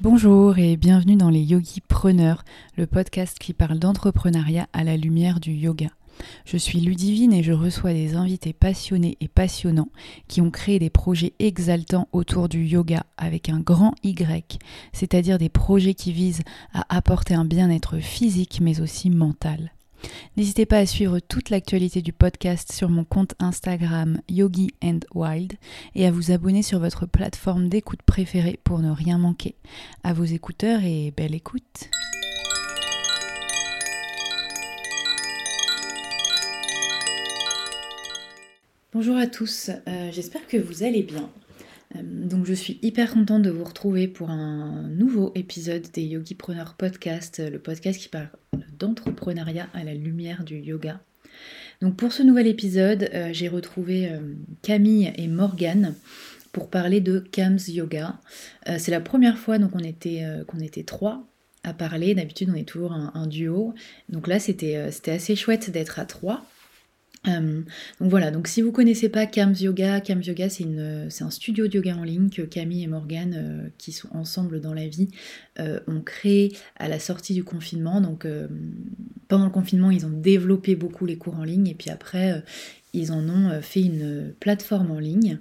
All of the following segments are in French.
Bonjour et bienvenue dans les Yogi Preneurs, le podcast qui parle d'entrepreneuriat à la lumière du yoga. Je suis Ludivine et je reçois des invités passionnés et passionnants qui ont créé des projets exaltants autour du yoga avec un grand Y, c'est-à-dire des projets qui visent à apporter un bien-être physique mais aussi mental. N'hésitez pas à suivre toute l'actualité du podcast sur mon compte Instagram Yogi and Wild et à vous abonner sur votre plateforme d'écoute préférée pour ne rien manquer. À vos écouteurs et belle écoute. Bonjour à tous, euh, j'espère que vous allez bien. Euh, donc je suis hyper contente de vous retrouver pour un nouveau épisode des Yogi Preneurs Podcast, le podcast qui parle d'entrepreneuriat à la lumière du yoga. Donc pour ce nouvel épisode, euh, j'ai retrouvé Camille et Morgane pour parler de Kams Yoga. C'est la première fois qu'on était trois à parler. D'habitude on est toujours un, un duo. Donc là c'était assez chouette d'être à trois. Euh, donc voilà, donc si vous connaissez pas Kams Yoga, Kams Yoga c'est un studio de yoga en ligne que Camille et Morgane, euh, qui sont ensemble dans la vie, euh, ont créé à la sortie du confinement. Donc pendant le confinement, ils ont développé beaucoup les cours en ligne et puis après, ils en ont fait une plateforme en ligne.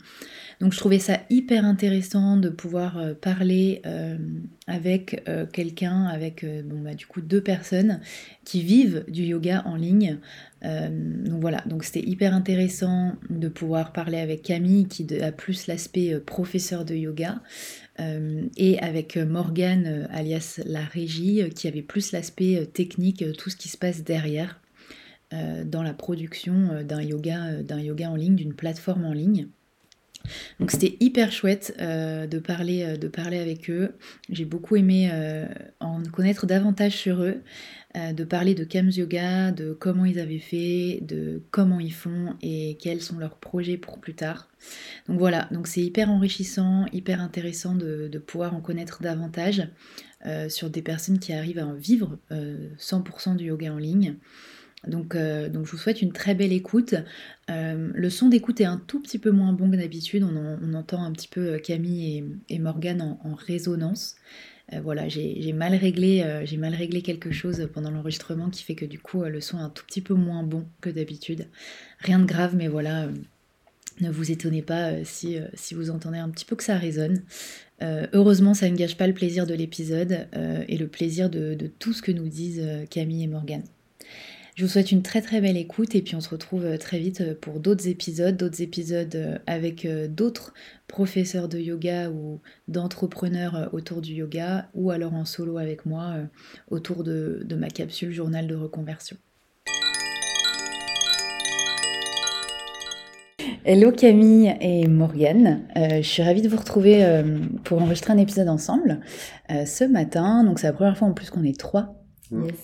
Donc je trouvais ça hyper intéressant de pouvoir euh, parler euh, avec euh, quelqu'un, avec bon, bah, du coup deux personnes qui vivent du yoga en ligne. donc voilà, donc c'était hyper intéressant de pouvoir parler avec Camille qui a plus l'aspect professeur de yoga. et avec Morgane, alias la régie, qui avait plus l'aspect technique, tout ce qui se passe derrière dans la production d'un yoga, d'un yoga en ligne, d'une plateforme en ligne. Donc c'était hyper chouette euh, de, parler, euh, de parler avec eux. J'ai beaucoup aimé euh, en connaître davantage sur eux, de parler de Kams Yoga, de comment ils avaient fait, de comment ils font et quels sont leurs projets pour plus tard. Donc voilà, donc c'est hyper enrichissant, hyper intéressant de, de pouvoir en connaître davantage sur des personnes qui arrivent à en vivre 100% du yoga en ligne. Donc, euh, donc, je vous souhaite une très belle écoute. Euh, le son d'écoute est un tout petit peu moins bon que d'habitude. On, entend un petit peu euh, Camille et, Morgane en, résonance. voilà, j'ai mal, réglé, quelque chose pendant l'enregistrement qui fait que du coup le son est un tout petit peu moins bon que d'habitude. Rien de grave, mais voilà, ne vous étonnez pas si, vous entendez un petit peu que ça résonne. heureusement, ça ne gâche pas le plaisir de l'épisode et le plaisir de, tout ce que nous disent Camille et Morgane. Je vous souhaite une très très belle écoute et puis on se retrouve euh, très vite euh, pour d'autres épisodes, d'autres épisodes euh, avec d'autres professeurs de yoga ou d'entrepreneurs autour du yoga ou alors en solo avec moi autour de, ma capsule journal de reconversion. Hello Camille et Morgane, je suis ravie de vous retrouver pour enregistrer un épisode ensemble ce matin. Donc c'est la première fois en plus qu'on est trois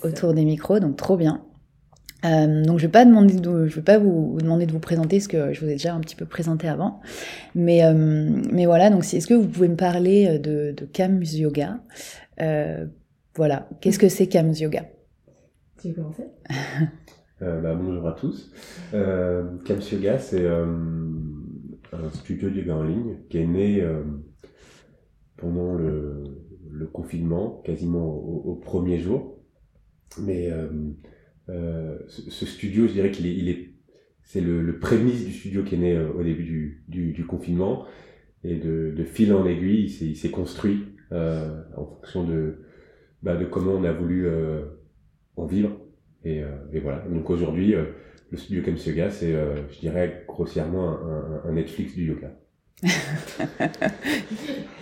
autour des micros, donc trop bien. Euh, donc je vais pas demander je vais pas vous, demander de vous présenter ce que je vous ai déjà un petit peu présenté avant, mais euh, mais voilà donc est-ce que vous pouvez me parler euh, de, de Kams Yoga? Voilà, qu'est-ce que c'est Kams Yoga? Tu veux commencer? Bah, Bonjour à tous. Kams Yoga c'est un studio de yoga en ligne qui est né pendant le, le, confinement, quasiment au, au premier jour, mais euh, ce, studio, je dirais qu'il est, il est, c'est le, le, prémisse du studio qui est né euh, au début du, du, du, confinement. Et de, de fil en aiguille, il s'est construit euh, en fonction de, bah, de comment on a voulu euh, en vivre. Et, euh, et voilà. Donc aujourd'hui, le studio Kems Yoga, c'est, je dirais, grossièrement un, un Netflix du yoga.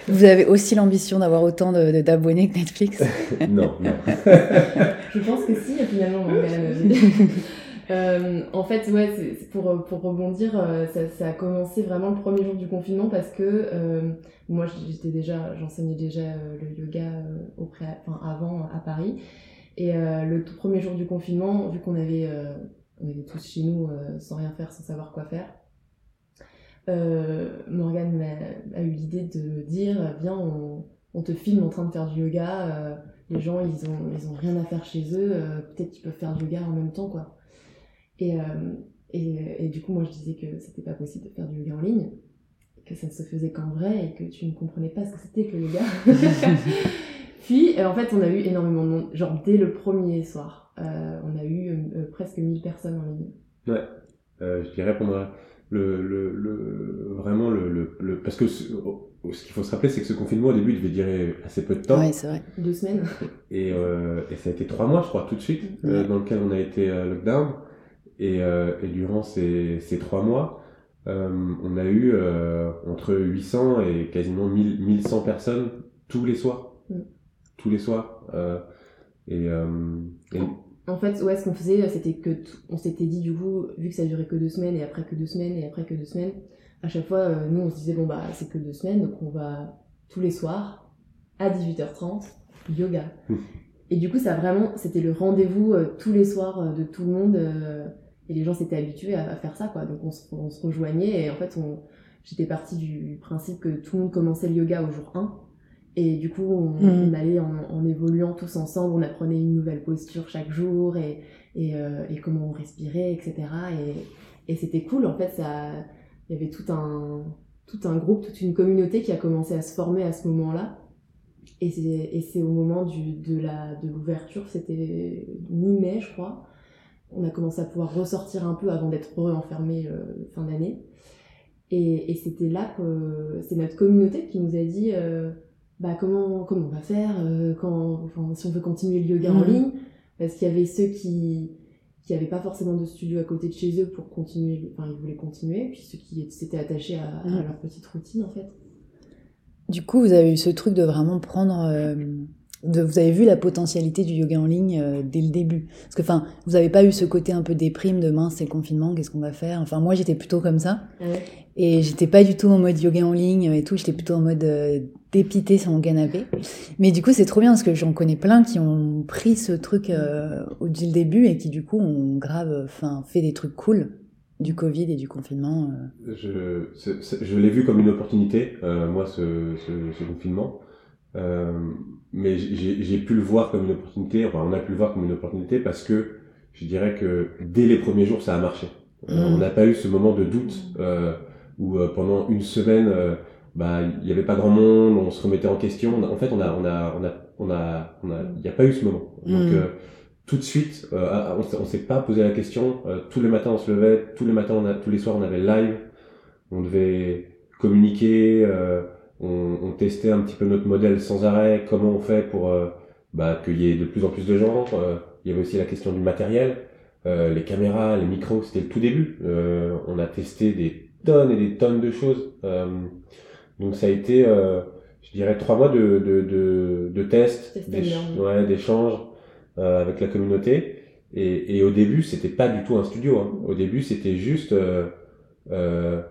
Vous avez aussi l'ambition d'avoir autant d'abonnés que Netflix Non, non. Je pense que si, finalement. Euh, en fait, ouais, pour, pour rebondir, euh, ça, ça, a commencé vraiment le premier jour du confinement parce que euh, moi, j'étais déjà, j'enseignais déjà euh, le yoga au pré, enfin, avant à Paris. Et le tout premier jour du confinement, vu qu'on avait, on était tous chez nous sans rien faire, sans savoir quoi faire, euh, Morgane a, eu l'idée de dire viens on, te filme en train de faire du yoga euh, les gens, ils ont, ils ont rien à faire chez eux, peut-être qu'ils peuvent faire du yoga en même temps, quoi. Et, et, et, du coup, moi, je disais que c'était pas possible de faire du yoga en ligne, que ça ne se faisait qu'en vrai et que tu ne comprenais pas ce que c'était que le yoga. Puis, en fait, on a eu énormément de monde. Genre, dès le premier soir, on a eu presque 1000 personnes en ligne. Ouais. Euh, je dirais pendant le, le, le vraiment le, le, parce que ce, ce qu'il faut se rappeler c'est que ce confinement au début il devait durer assez peu de temps. Ouais, c'est vrai. Deux semaines. Et, euh, et ça a été trois mois je crois tout de suite euh, dans lequel on a été euh, lockdown. Et, euh, et durant ces, ces trois mois on a eu entre 800 et quasiment 1000, 1100 personnes tous les soirs. Mm. tous les soirs et, et en fait, ouais, ce qu'on faisait, c'était que on s'était dit du coup, vu que ça durait que deux semaines et après que deux semaines et après que deux semaines, à chaque fois, euh, nous on se disait bon bah c'est que deux semaines, donc on va tous les soirs à 18h30 yoga. Mmh. Et du coup, ça vraiment, c'était le rendez-vous euh, tous les soirs euh, de tout le monde et les gens s'étaient habitués à, faire ça quoi. Donc on se, on se rejoignait et en fait, on, j'étais partie du principe que tout le monde commençait le yoga au jour 1 et du coup, on, mm. allait en, évoluant tous ensemble, on apprenait une nouvelle posture chaque jour et, et, euh, et comment on respirait, etc. Et, et c'était cool, en fait, ça, il y avait tout un, tout un groupe, toute une communauté qui a commencé à se former à ce moment-là. Et c'est au moment du, de l'ouverture, de c'était mi-mai, je crois. On a commencé à pouvoir ressortir un peu avant d'être enfermé euh, fin d'année. Et, et c'était là que c'est notre communauté qui nous a dit euh, bah comment comment on va faire euh, quand enfin, si on veut continuer le yoga en mm. ligne parce qu'il y avait ceux qui qui avaient pas forcément de studio à côté de chez eux pour continuer enfin ils voulaient continuer puis ceux qui s'étaient attachés à, mm. leur petite routine en fait du coup vous avez eu ce truc de vraiment prendre euh, de, vous avez vu la potentialité du yoga en ligne euh, dès le début parce que enfin vous n'avez pas eu ce côté un peu déprime de mince c'est le confinement qu'est-ce qu'on va faire? Enfin moi j'étais plutôt comme ça et j'étais pas du tout en mode yoga en ligne et tout j'étais plutôt en mode dépité sur mon canapé. Mais du coup, c'est trop bien parce que j'en connais plein qui ont pris ce truc euh, au début et qui du coup ont grave, enfin, fait des trucs cool du Covid et du confinement. Euh. Je, je l'ai vu comme une opportunité, euh, moi, ce, ce, confinement. Euh, mais j'ai pu le voir comme une opportunité, enfin, on a pu le voir comme une opportunité parce que je dirais que dès les premiers jours, ça a marché. Mmh. On n'a pas eu ce moment de doute où pendant une semaine, bah il y avait pas grand monde, on se remettait en question. En fait, on a on a on a on a on a il n'y a pas eu ce moment. Donc mm. euh, tout de suite, euh, ah, on, on s'est pas posé la question. Euh, tous les matins, on se levait. Tous les matins, on a, tous les soirs, on avait live. On devait communiquer. On, on, testait un petit peu notre modèle sans arrêt. Comment on fait pour bah, qu'il y ait de plus en plus de gens. il y avait aussi la question du matériel, les caméras, les micros. C'était le tout début. on a testé des tonnes et des tonnes de choses. Donc ça a été, euh, je dirais, trois mois de, de, de, de tests, d'échanges euh, avec la communauté. Et, et au début, c'était pas du tout un studio. Hein. Au début, c'était juste euh, euh,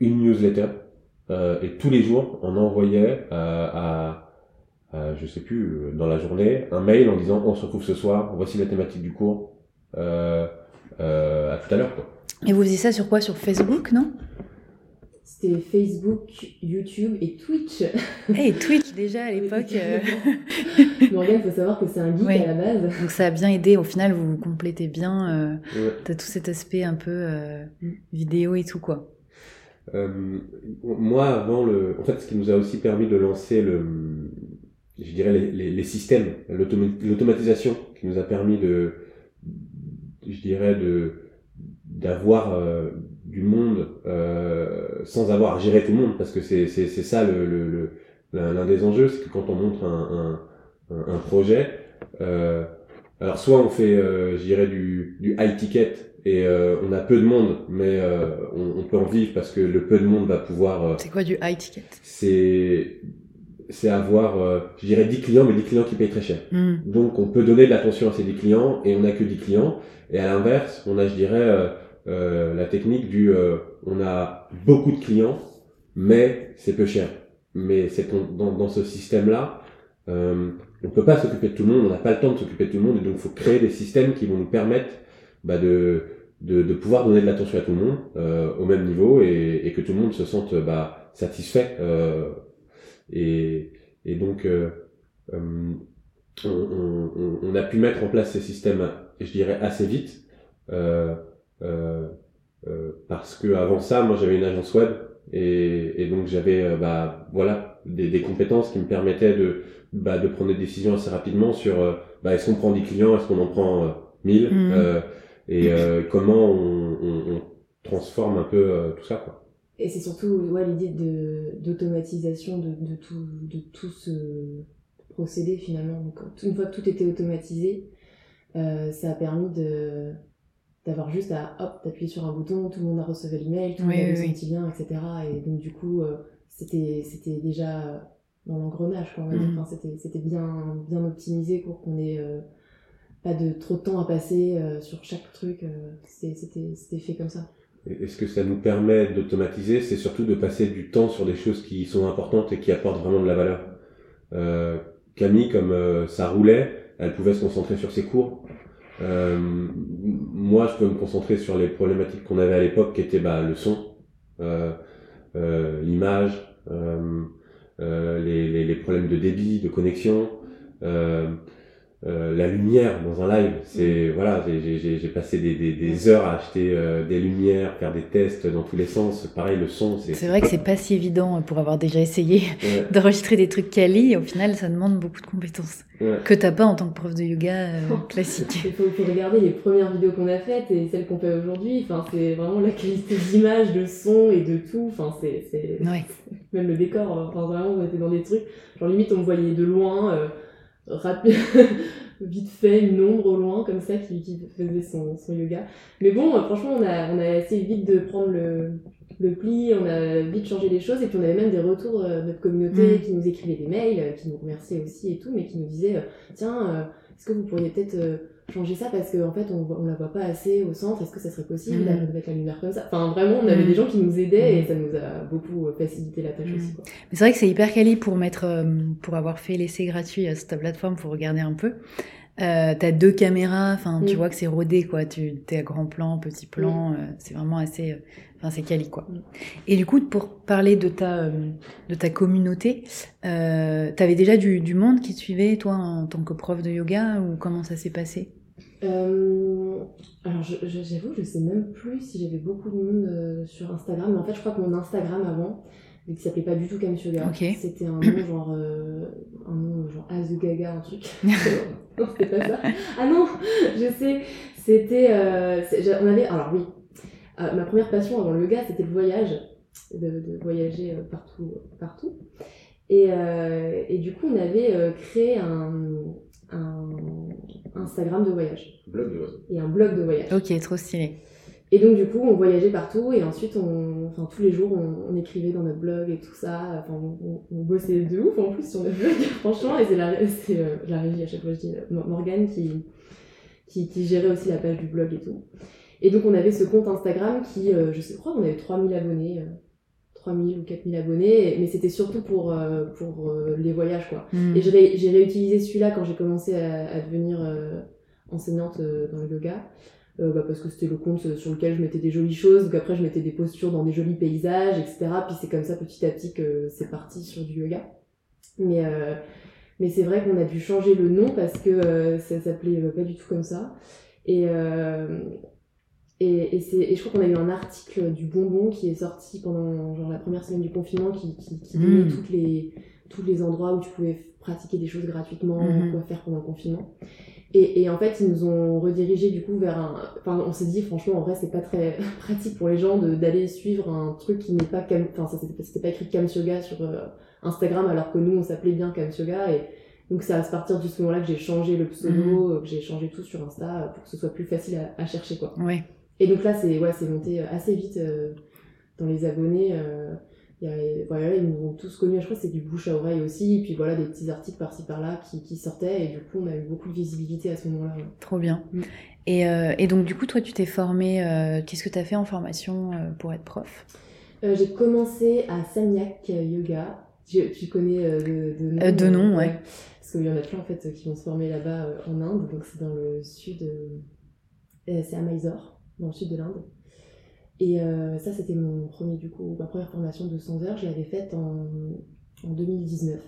une newsletter. Euh, et tous les jours, on envoyait à, à, je sais plus, dans la journée, un mail en disant on se retrouve ce soir, voici la thématique du cours. Euh, à tout à l'heure. Et vous faisiez ça sur quoi? Sur Facebook, non? C'était Facebook, YouTube et Twitch. Et Twitch déjà à l'époque. Euh... Morgane, il faut savoir que c'est un geek à la base. Donc ça a bien aidé. Au final, vous vous complétez bien. Euh, T'as tout cet aspect un peu euh, mm. vidéo et tout quoi. Euh, moi, avant le, en fait, ce qui nous a aussi permis de lancer le, je dirais les, les, les systèmes, l'automatisation, qui nous a permis de, je dirais de d'avoir euh, du monde euh, sans avoir à gérer tout le monde parce que c'est c'est c'est ça le le l'un des enjeux c'est que quand on montre un un, un projet euh, alors soit on fait euh, je dirais du du high ticket et euh, on a peu de monde mais euh, on, on, peut en vivre parce que le peu de monde va pouvoir c'est quoi du high ticket? c'est c'est avoir, je dirais 10 clients, mais 10 clients qui payent très cher. Hmm. Donc, on peut donner de l'attention à ces 10 clients et on n'a que 10 clients. Et à l'inverse, on a, je dirais, euh, la technique du euh, on a beaucoup de clients, mais c'est peu cher. Mais c'est dans, dans ce système-là, euh, on peut pas s'occuper de tout le monde, on n'a pas le temps de s'occuper de tout le monde, et donc il faut créer des systèmes qui vont nous permettre bah, de, de, de, pouvoir donner de l'attention à tout le monde euh, au même niveau et, et, que tout le monde se sente bah, satisfait. Euh, et, et donc, on, a pu mettre en place ces systèmes, je dirais, assez vite. Euh, euh, euh, parce que avant ça, moi j'avais une agence web et, et donc j'avais euh, bah, voilà des, des, compétences qui me permettaient de bah, de prendre des décisions assez rapidement sur euh, bah, est-ce qu'on prend 10 clients, est-ce qu'on en prend 1000 mmh. Et comment on, on, on, transforme un peu tout ça quoi. Et c'est surtout ouais, l'idée de d'automatisation de, de, tout de tout ce procédé finalement. Donc, une fois que tout était automatisé, ça a permis de d'avoir juste à hop t'appuyer sur un bouton tout le monde a reçu l'email tout le monde a petit lien etc et donc du coup euh, c'était c'était déjà dans l'engrenage quoi on va dire mhm. enfin, c'était c'était bien bien optimisé pour qu'on ait euh, pas de trop de temps à passer euh, sur chaque truc c'était c'était fait comme ça. Et ce que ça nous permet d'automatiser? C'est surtout de passer du temps sur des choses qui sont importantes et qui apportent vraiment de la valeur. Camille comme ça roulait elle pouvait se concentrer sur ses cours. Euh, moi, je peux me concentrer sur les problématiques qu'on avait à l'époque, qui étaient bah, le son, euh, euh, l'image, euh, euh, les, les, problèmes de débit, de connexion. Euh, euh, la lumière dans un live, c'est mm. voilà, j'ai passé des, des, des, heures à acheter euh, des lumières, faire des tests dans tous les sens. Pareil, le son, c'est. C'est vrai que c'est pas si évident pour avoir déjà essayé d'enregistrer des trucs quali. Au final, ça demande beaucoup de compétences ouais. que t'as pas en tant que prof de yoga euh, classique. Il faut, faut, regarder les premières vidéos qu'on a faites et celles qu'on fait aujourd'hui. Enfin, c'est vraiment la qualité d'image, de son et de tout. Enfin, c'est ouais. même le décor. Enfin, vraiment, on était dans des trucs. Genre limite, on me voyait de loin rapide, vite fait, une ombre au loin, comme ça, qui, qui faisait son, son yoga. Mais bon, euh, franchement, on a, on a essayé vite de prendre le, le pli, on a vite changé les choses, et puis on avait même des retours euh, de notre communauté mm. qui nous écrivaient des mails, euh, qui nous remerciaient aussi et tout, mais qui nous disaient, tiens, est-ce que vous pourriez peut-être changer ça parce qu'en en fait on, on la voit pas assez au centre est-ce que ça serait possible mmh. de mettre la lumière comme ça? Enfin vraiment on avait mmh. des gens qui nous aidaient et mm. ça nous a beaucoup facilité la tâche mm. aussi quoi. mais c'est vrai que c'est hyper quali pour mettre euh, pour avoir fait l'essai gratuit sur ta plateforme pour regarder un peu euh, t'as deux caméras enfin tu vois que c'est rodé quoi tu t'es à grand plan petit plan euh, c'est vraiment assez euh, enfin c'est quali quoi et du coup pour parler de ta euh, de ta communauté euh, t'avais déjà du, du monde qui te suivait toi en tant que prof de yoga ou comment ça s'est passé? Euh, alors j'avoue, je, je, je sais même plus si j'avais beaucoup de monde euh, sur Instagram, mais en fait je crois que mon Instagram avant, vu qu'il s'appelait pas du tout Kamsuga, okay. c'était un nom genre euh, un nom genre Azugaga, un truc. non, c'était pas ça. Ah non, je sais, c'était on avait alors oui, euh, ma première passion avant le yoga, c'était le voyage, de, de voyager euh, partout partout. Et, et du coup, on avait créé un, un Instagram de voyage. Blog de voyage. Et un blog de voyage. Ok, trop stylé. Et donc du coup, on voyageait partout et ensuite, on, enfin tous les jours, on, on écrivait dans notre blog et tout ça. Enfin, on, on, bossait de ouf en plus sur notre blog, franchement. Et c'est la, c'est euh, la régie à chaque fois, je dis Morgane qui, qui, qui gérait aussi la page du blog et tout. Et donc on avait ce compte Instagram qui, euh, je sais, crois qu'on avait 3000 abonnés. Euh, 3000 ou 4000 abonnés, mais c'était surtout pour, euh, pour euh, les voyages, quoi. Mm. Et j'ai réutilisé celui-là quand j'ai commencé à, à devenir euh, enseignante dans le yoga. Bah parce que c'était le compte sur lequel je mettais des jolies choses, donc après je mettais des postures dans des jolis paysages, etc. Puis c'est comme ça petit à petit que c'est parti sur du yoga. Mais, mais c'est vrai qu'on a dû changer le nom parce que ça s'appelait pas du tout comme ça. Et, et, et, et, je crois qu'on a eu un article du Bonbon qui est sorti pendant genre, la première semaine du confinement qui, qui, qui donnait mmh. toutes les, tous les endroits où tu pouvais pratiquer des choses gratuitement, mmh. quoi faire pendant le confinement. Et, et, en fait, ils nous ont redirigé du coup vers un. Enfin, on s'est dit, franchement, en vrai, c'est pas très pratique pour les gens d'aller suivre un truc qui n'est pas. Enfin, ça c'était pas écrit Cam Yoga sur euh, Instagram, alors que nous, on s'appelait bien Cam Yoga. Et donc, c'est à partir de ce moment-là que j'ai changé le pseudo, mmh. que j'ai changé tout sur Insta pour que ce soit plus facile à, à chercher, quoi. Ouais. Et donc là, c'est ouais, monté euh, assez vite euh, dans les abonnés. Euh, y a, voilà, ils nous ont tous connus. Je crois que c'est du bouche à oreille aussi. Et puis voilà, des petits articles par-ci par-là qui, qui, sortaient. Et du coup, on a eu beaucoup de visibilité à ce moment-là. Ouais. Trop bien. Mm. Et, euh, et, donc, du coup, toi, tu t'es formé. Euh, Qu'est-ce que tu as fait en formation euh, pour être prof? J'ai commencé à Samyak Yoga. Tu, tu connais de, de nom De nom, ouais. ouais. Parce qu'il y en a plein en fait qui vont se former là-bas en Inde. Donc, c'est dans le sud. c'est à Mysore dans le sud de l'Inde. Et euh, ça, c'était mon premier, du coup, ma première formation de 100 heures. Je l'avais faite en, en 2019.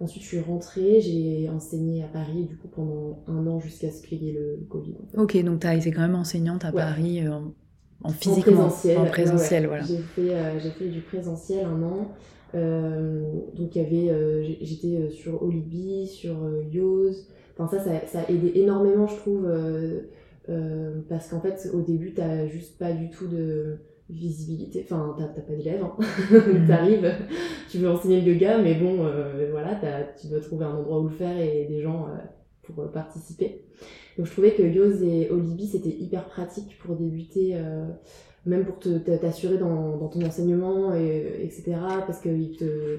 Ensuite, je suis rentrée, j'ai enseigné à Paris, du coup, pendant un an jusqu'à ce qu'il y ait le Covid. Ok, donc tu as été quand même enseignante à Paris en, physique, en présentiel. En présentiel voilà. J'ai fait, fait, du présentiel un an. donc, y avait, j'étais sur Olibi, sur Yoz. Enfin, ça, ça, ça, a aidé énormément, je trouve, parce qu'en fait, au début, t'as juste pas du tout de visibilité. Enfin, t'as pas d'élèves, hein. Mhm. t'arrives, tu veux enseigner le yoga, mais bon, euh, voilà, tu dois trouver un endroit où le faire et des gens euh, pour euh, participer. Donc je trouvais que Yoz et Olibi, c'était hyper pratique pour débuter, même pour t'assurer dans, dans, ton enseignement, et, etc. Parce qu'ils te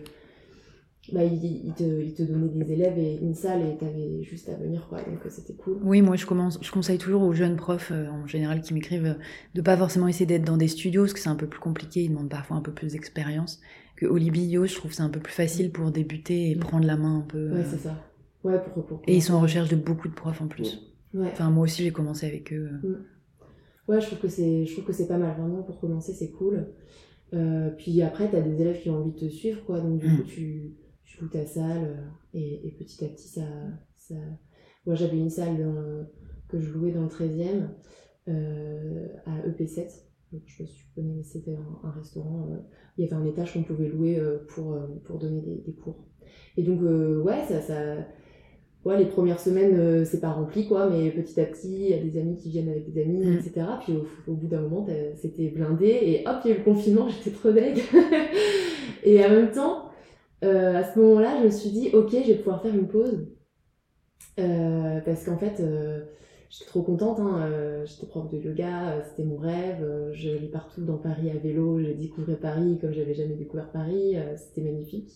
bah, il, te, il, te, donnait des élèves et une salle et t'avais juste à venir quoi. Donc euh, c'était cool. Oui moi je commence je conseille toujours aux jeunes profs euh, en général qui m'écrivent euh, de pas forcément essayer d'être dans des studios parce que c'est un peu plus compliqué ils demandent parfois un peu plus d'expérience. Que Olibio je trouve c'est un peu plus facile pour débuter et mm. prendre la main un peu ouais c'est ça. Ouais pour, pour, et ils sont en recherche de beaucoup de profs en plus. Ouais. enfin moi aussi j'ai commencé avec eux mm. ouais je trouve que c'est je trouve que c'est pas mal. Vraiment pour commencer c'est cool. Puis après t'as des élèves qui ont envie de te suivre quoi. Donc du mm. coup tu tu loues ta salle euh, et, petit à petit ça, ça... moi j'avais une salle que je louais dans le 13e euh, à EP7 je sais pas si tu connais mais c'était un, restaurant euh, il y avait un étage qu'on pouvait louer pour, pour donner des, cours et donc ouais ça, ça ouais, les premières semaines, c'est pas rempli, quoi, mais petit à petit, il y a des amis qui viennent avec des amis, mm. etc. Puis au, bout d'un moment, c'était blindé, et hop, il y a eu le confinement, j'étais trop deg. et en même temps, euh, à ce moment-là, je me suis dit, ok, je vais pouvoir faire une pause. Euh, parce qu'en fait, euh, j'étais trop contente. Hein, j'étais prof de yoga, c'était mon rêve. je vais partout dans Paris à vélo. J'ai découvert Paris comme j'avais jamais découvert Paris. c'était magnifique.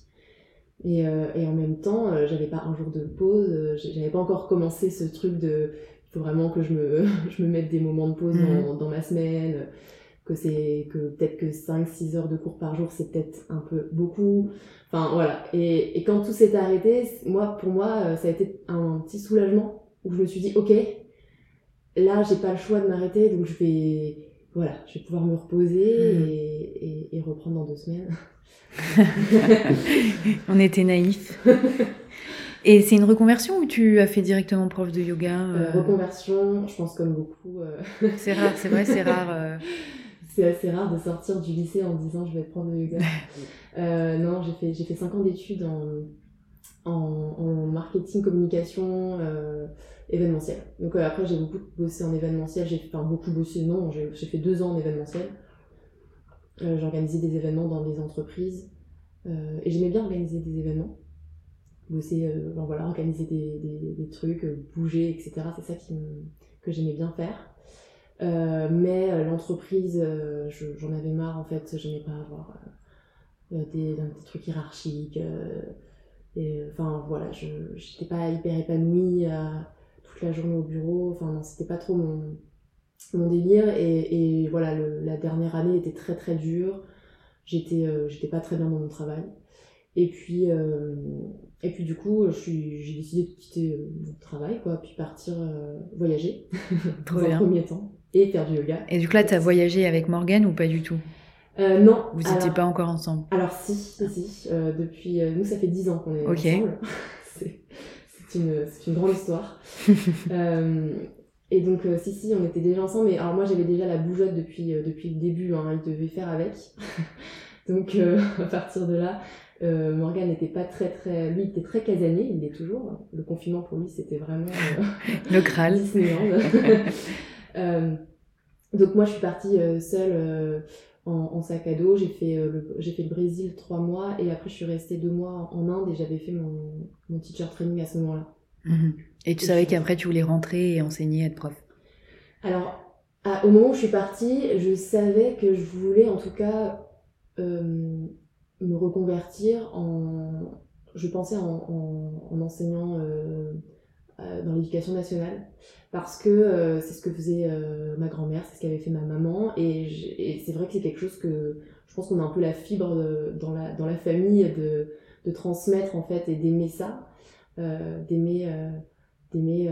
Et, et, en même temps, j'avais pas un jour de pause. j'avais pas encore commencé ce truc de il faut vraiment que je me, je me mette des moments de pause dans, dans, ma semaine que c'est que peut-être que 5-6 heures de cours par jour c'est peut-être un peu beaucoup enfin voilà et, et quand tout s'est arrêté moi pour moi euh, ça a été un petit soulagement où je me suis dit ok là j'ai pas le choix de m'arrêter donc je vais voilà je vais pouvoir me reposer hmm. et, et, reprendre dans deux semaines on était naïfs Et c'est une reconversion ou tu as fait directement prof de yoga euh... Reconversion, je pense comme beaucoup. Euh. C'est rare, c'est vrai, c'est rare. C'est assez rare de sortir du lycée en disant je vais être prof de yoga. euh, non, j'ai fait, j'ai fait 5 ans d'études en, en, marketing, communication, euh, événementiel. Donc euh, après, j'ai beaucoup bossé en événementiel. J'ai enfin, beaucoup bossé, non, j'ai, fait 2 ans en événementiel. J'ai organisé des événements dans des entreprises. Et j'aimais bien organiser des événements. Bosser, ben voilà, organiser des, des, des trucs, bouger, etc. C'est ça qui que j'aimais bien faire. Euh, mais euh, l'entreprise, euh, j'en avais marre en fait, j'aimais pas avoir des, des, trucs hiérarchiques. et, enfin voilà, je n'étais pas hyper épanouie toute la journée au bureau. Enfin non, c'était pas trop mon, mon délire. Et, et voilà, le, la dernière année était très très dure. J'étais j'étais pas très bien dans mon travail. Et puis, et puis du coup, j'ai décidé de quitter mon travail, quoi, puis partir voyager dans un premier temps et faire du yoga. Et du coup, là, tu as voyagé avec Morgane ou pas du tout? Euh, Non. Vous n'étiez pas encore ensemble? Alors, si, si, si. Euh, depuis, euh, nous, ça fait 10 ans qu'on est ensemble. c'est une, une, grande histoire. euh, et donc, euh, si, si, on était déjà ensemble. Mais alors, moi, j'avais déjà la bougeotte depuis, euh, depuis le début. Hein, il devait faire avec. donc, à partir de là, euh, Morgan n'était pas très très, lui il était très casanier, il l'est toujours. Le confinement pour lui c'était vraiment le Graal. Euh, donc moi, je suis partie euh, seule euh, en, sac à dos. J'ai fait, le, j'ai fait le Brésil trois mois et après, je suis restée deux mois en Inde et j'avais fait mon, mon teacher training à ce moment-là. Mhm. Et tu savais qu'après, tu voulais rentrer et enseigner, être prof? Alors, au moment où je suis partie, je savais que je voulais en tout cas me reconvertir en. Je pensais en, en, enseignant dans l'éducation nationale parce que euh, c'est ce que faisait euh, ma grand-mère, c'est ce qu'avait fait ma maman, et, c'est vrai que c'est quelque chose que je pense qu'on a un peu la fibre dans, la, dans la famille de, de transmettre en fait et d'aimer ça, euh, d'aimer d'aimer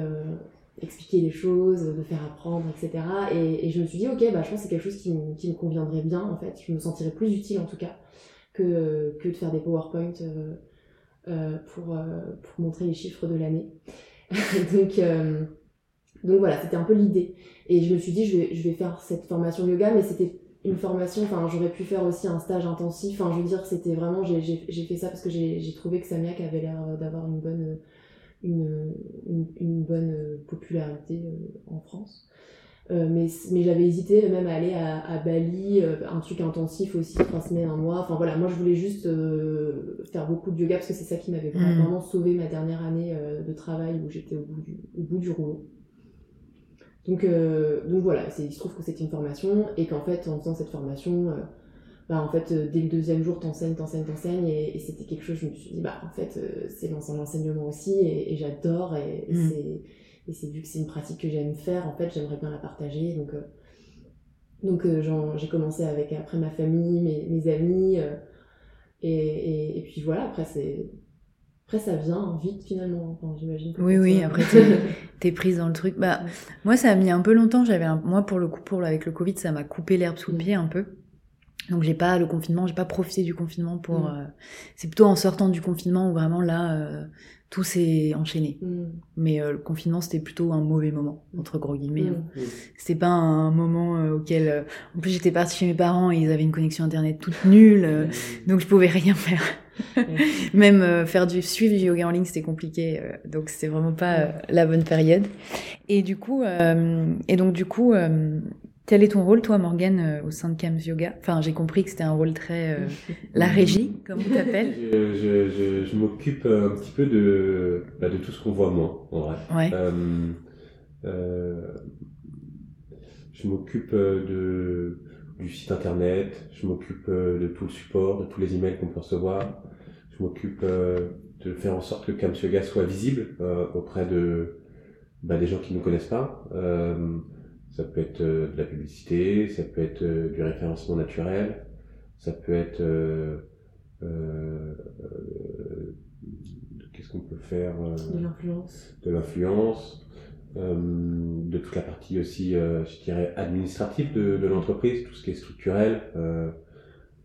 expliquer les choses, de faire apprendre, etc. Et, je me suis dit, ok, bah, je pense que c'est quelque chose qui, qui, me conviendrait bien, en fait. Je me sentirais plus utile, en tout cas, que, que de faire des PowerPoint pour, pour montrer les chiffres de l'année. donc, donc voilà, c'était un peu l'idée. Et je me suis dit, je vais, faire cette formation yoga, mais c'était une formation, enfin j'aurais pu faire aussi un stage intensif, enfin je veux dire c'était vraiment, j'ai fait ça parce que j'ai trouvé que Samiak avait l'air d'avoir une bonne, une, une, bonne popularité en France. Euh, mais mais j'avais hésité même à aller à, à Bali, euh, un truc intensif aussi, trois semaines, un mois. Enfin voilà, moi je voulais juste euh, faire beaucoup de yoga parce que c'est ça qui m'avait mm. vraiment sauvé ma dernière année de travail où j'étais au, bout du, au bout du rouleau. Donc, donc voilà, il se trouve que c'était une formation et qu'en fait en faisant cette formation, bah, en fait dès le deuxième jour t'enseignes, t'enseignes, t'enseignes et, et c'était quelque chose, je me suis dit bah en fait c'est l'enseignement aussi et, et j'adore et, mm. c'est et c'est vu que c'est une pratique que j'aime faire, en fait, j'aimerais bien la partager. Donc, euh, donc euh, j'ai commencé avec après ma famille, mes, mes amis. Euh, et, et, puis voilà, après, c'est. Après, ça vient vite finalement, enfin, j'imagine. Oui, oui, après, t'es es prise dans le truc. Bah, moi, ça a mis un peu longtemps. J'avais Moi, pour le coup, pour, avec le Covid, ça m'a coupé l'herbe sous le mm. pied un peu. Donc j'ai pas le confinement, j'ai pas profité du confinement pour. Mm. c'est plutôt en sortant du confinement où vraiment là, tout s'est enchaîné. Mm. Mais euh, le confinement, c'était plutôt un mauvais moment, entre gros guillemets. Hein. Mm. C'était pas un moment euh, auquel... Euh, en plus, j'étais partie chez mes parents et ils avaient une connexion Internet toute nulle, donc je pouvais rien faire. Même faire du suivre du yoga en ligne, c'était compliqué, donc c'était vraiment pas la bonne période. Et du coup, et donc du coup, quel est ton rôle, toi, Morgane, euh, au sein de Kams Yoga? Enfin, j'ai compris que c'était un rôle très euh, la régie, comme on t'appelle. je, je, je, m'occupe un petit peu de, bah, de tout ce qu'on voit moi, en vrai. Ouais. Euh, je m'occupe de du site internet, je m'occupe de tout le support, de tous les emails qu'on peut recevoir. Je m'occupe de faire en sorte que Kams Yoga soit visible auprès de bah, des gens qui ne nous connaissent pas. Ça peut être euh, de la publicité, ça peut être euh, du référencement naturel, ça peut être euh, qu'est-ce qu'on peut faire De l'influence. De l'influence, de toute la partie aussi, je dirais, administrative de, de l'entreprise, tout ce qui est structurel.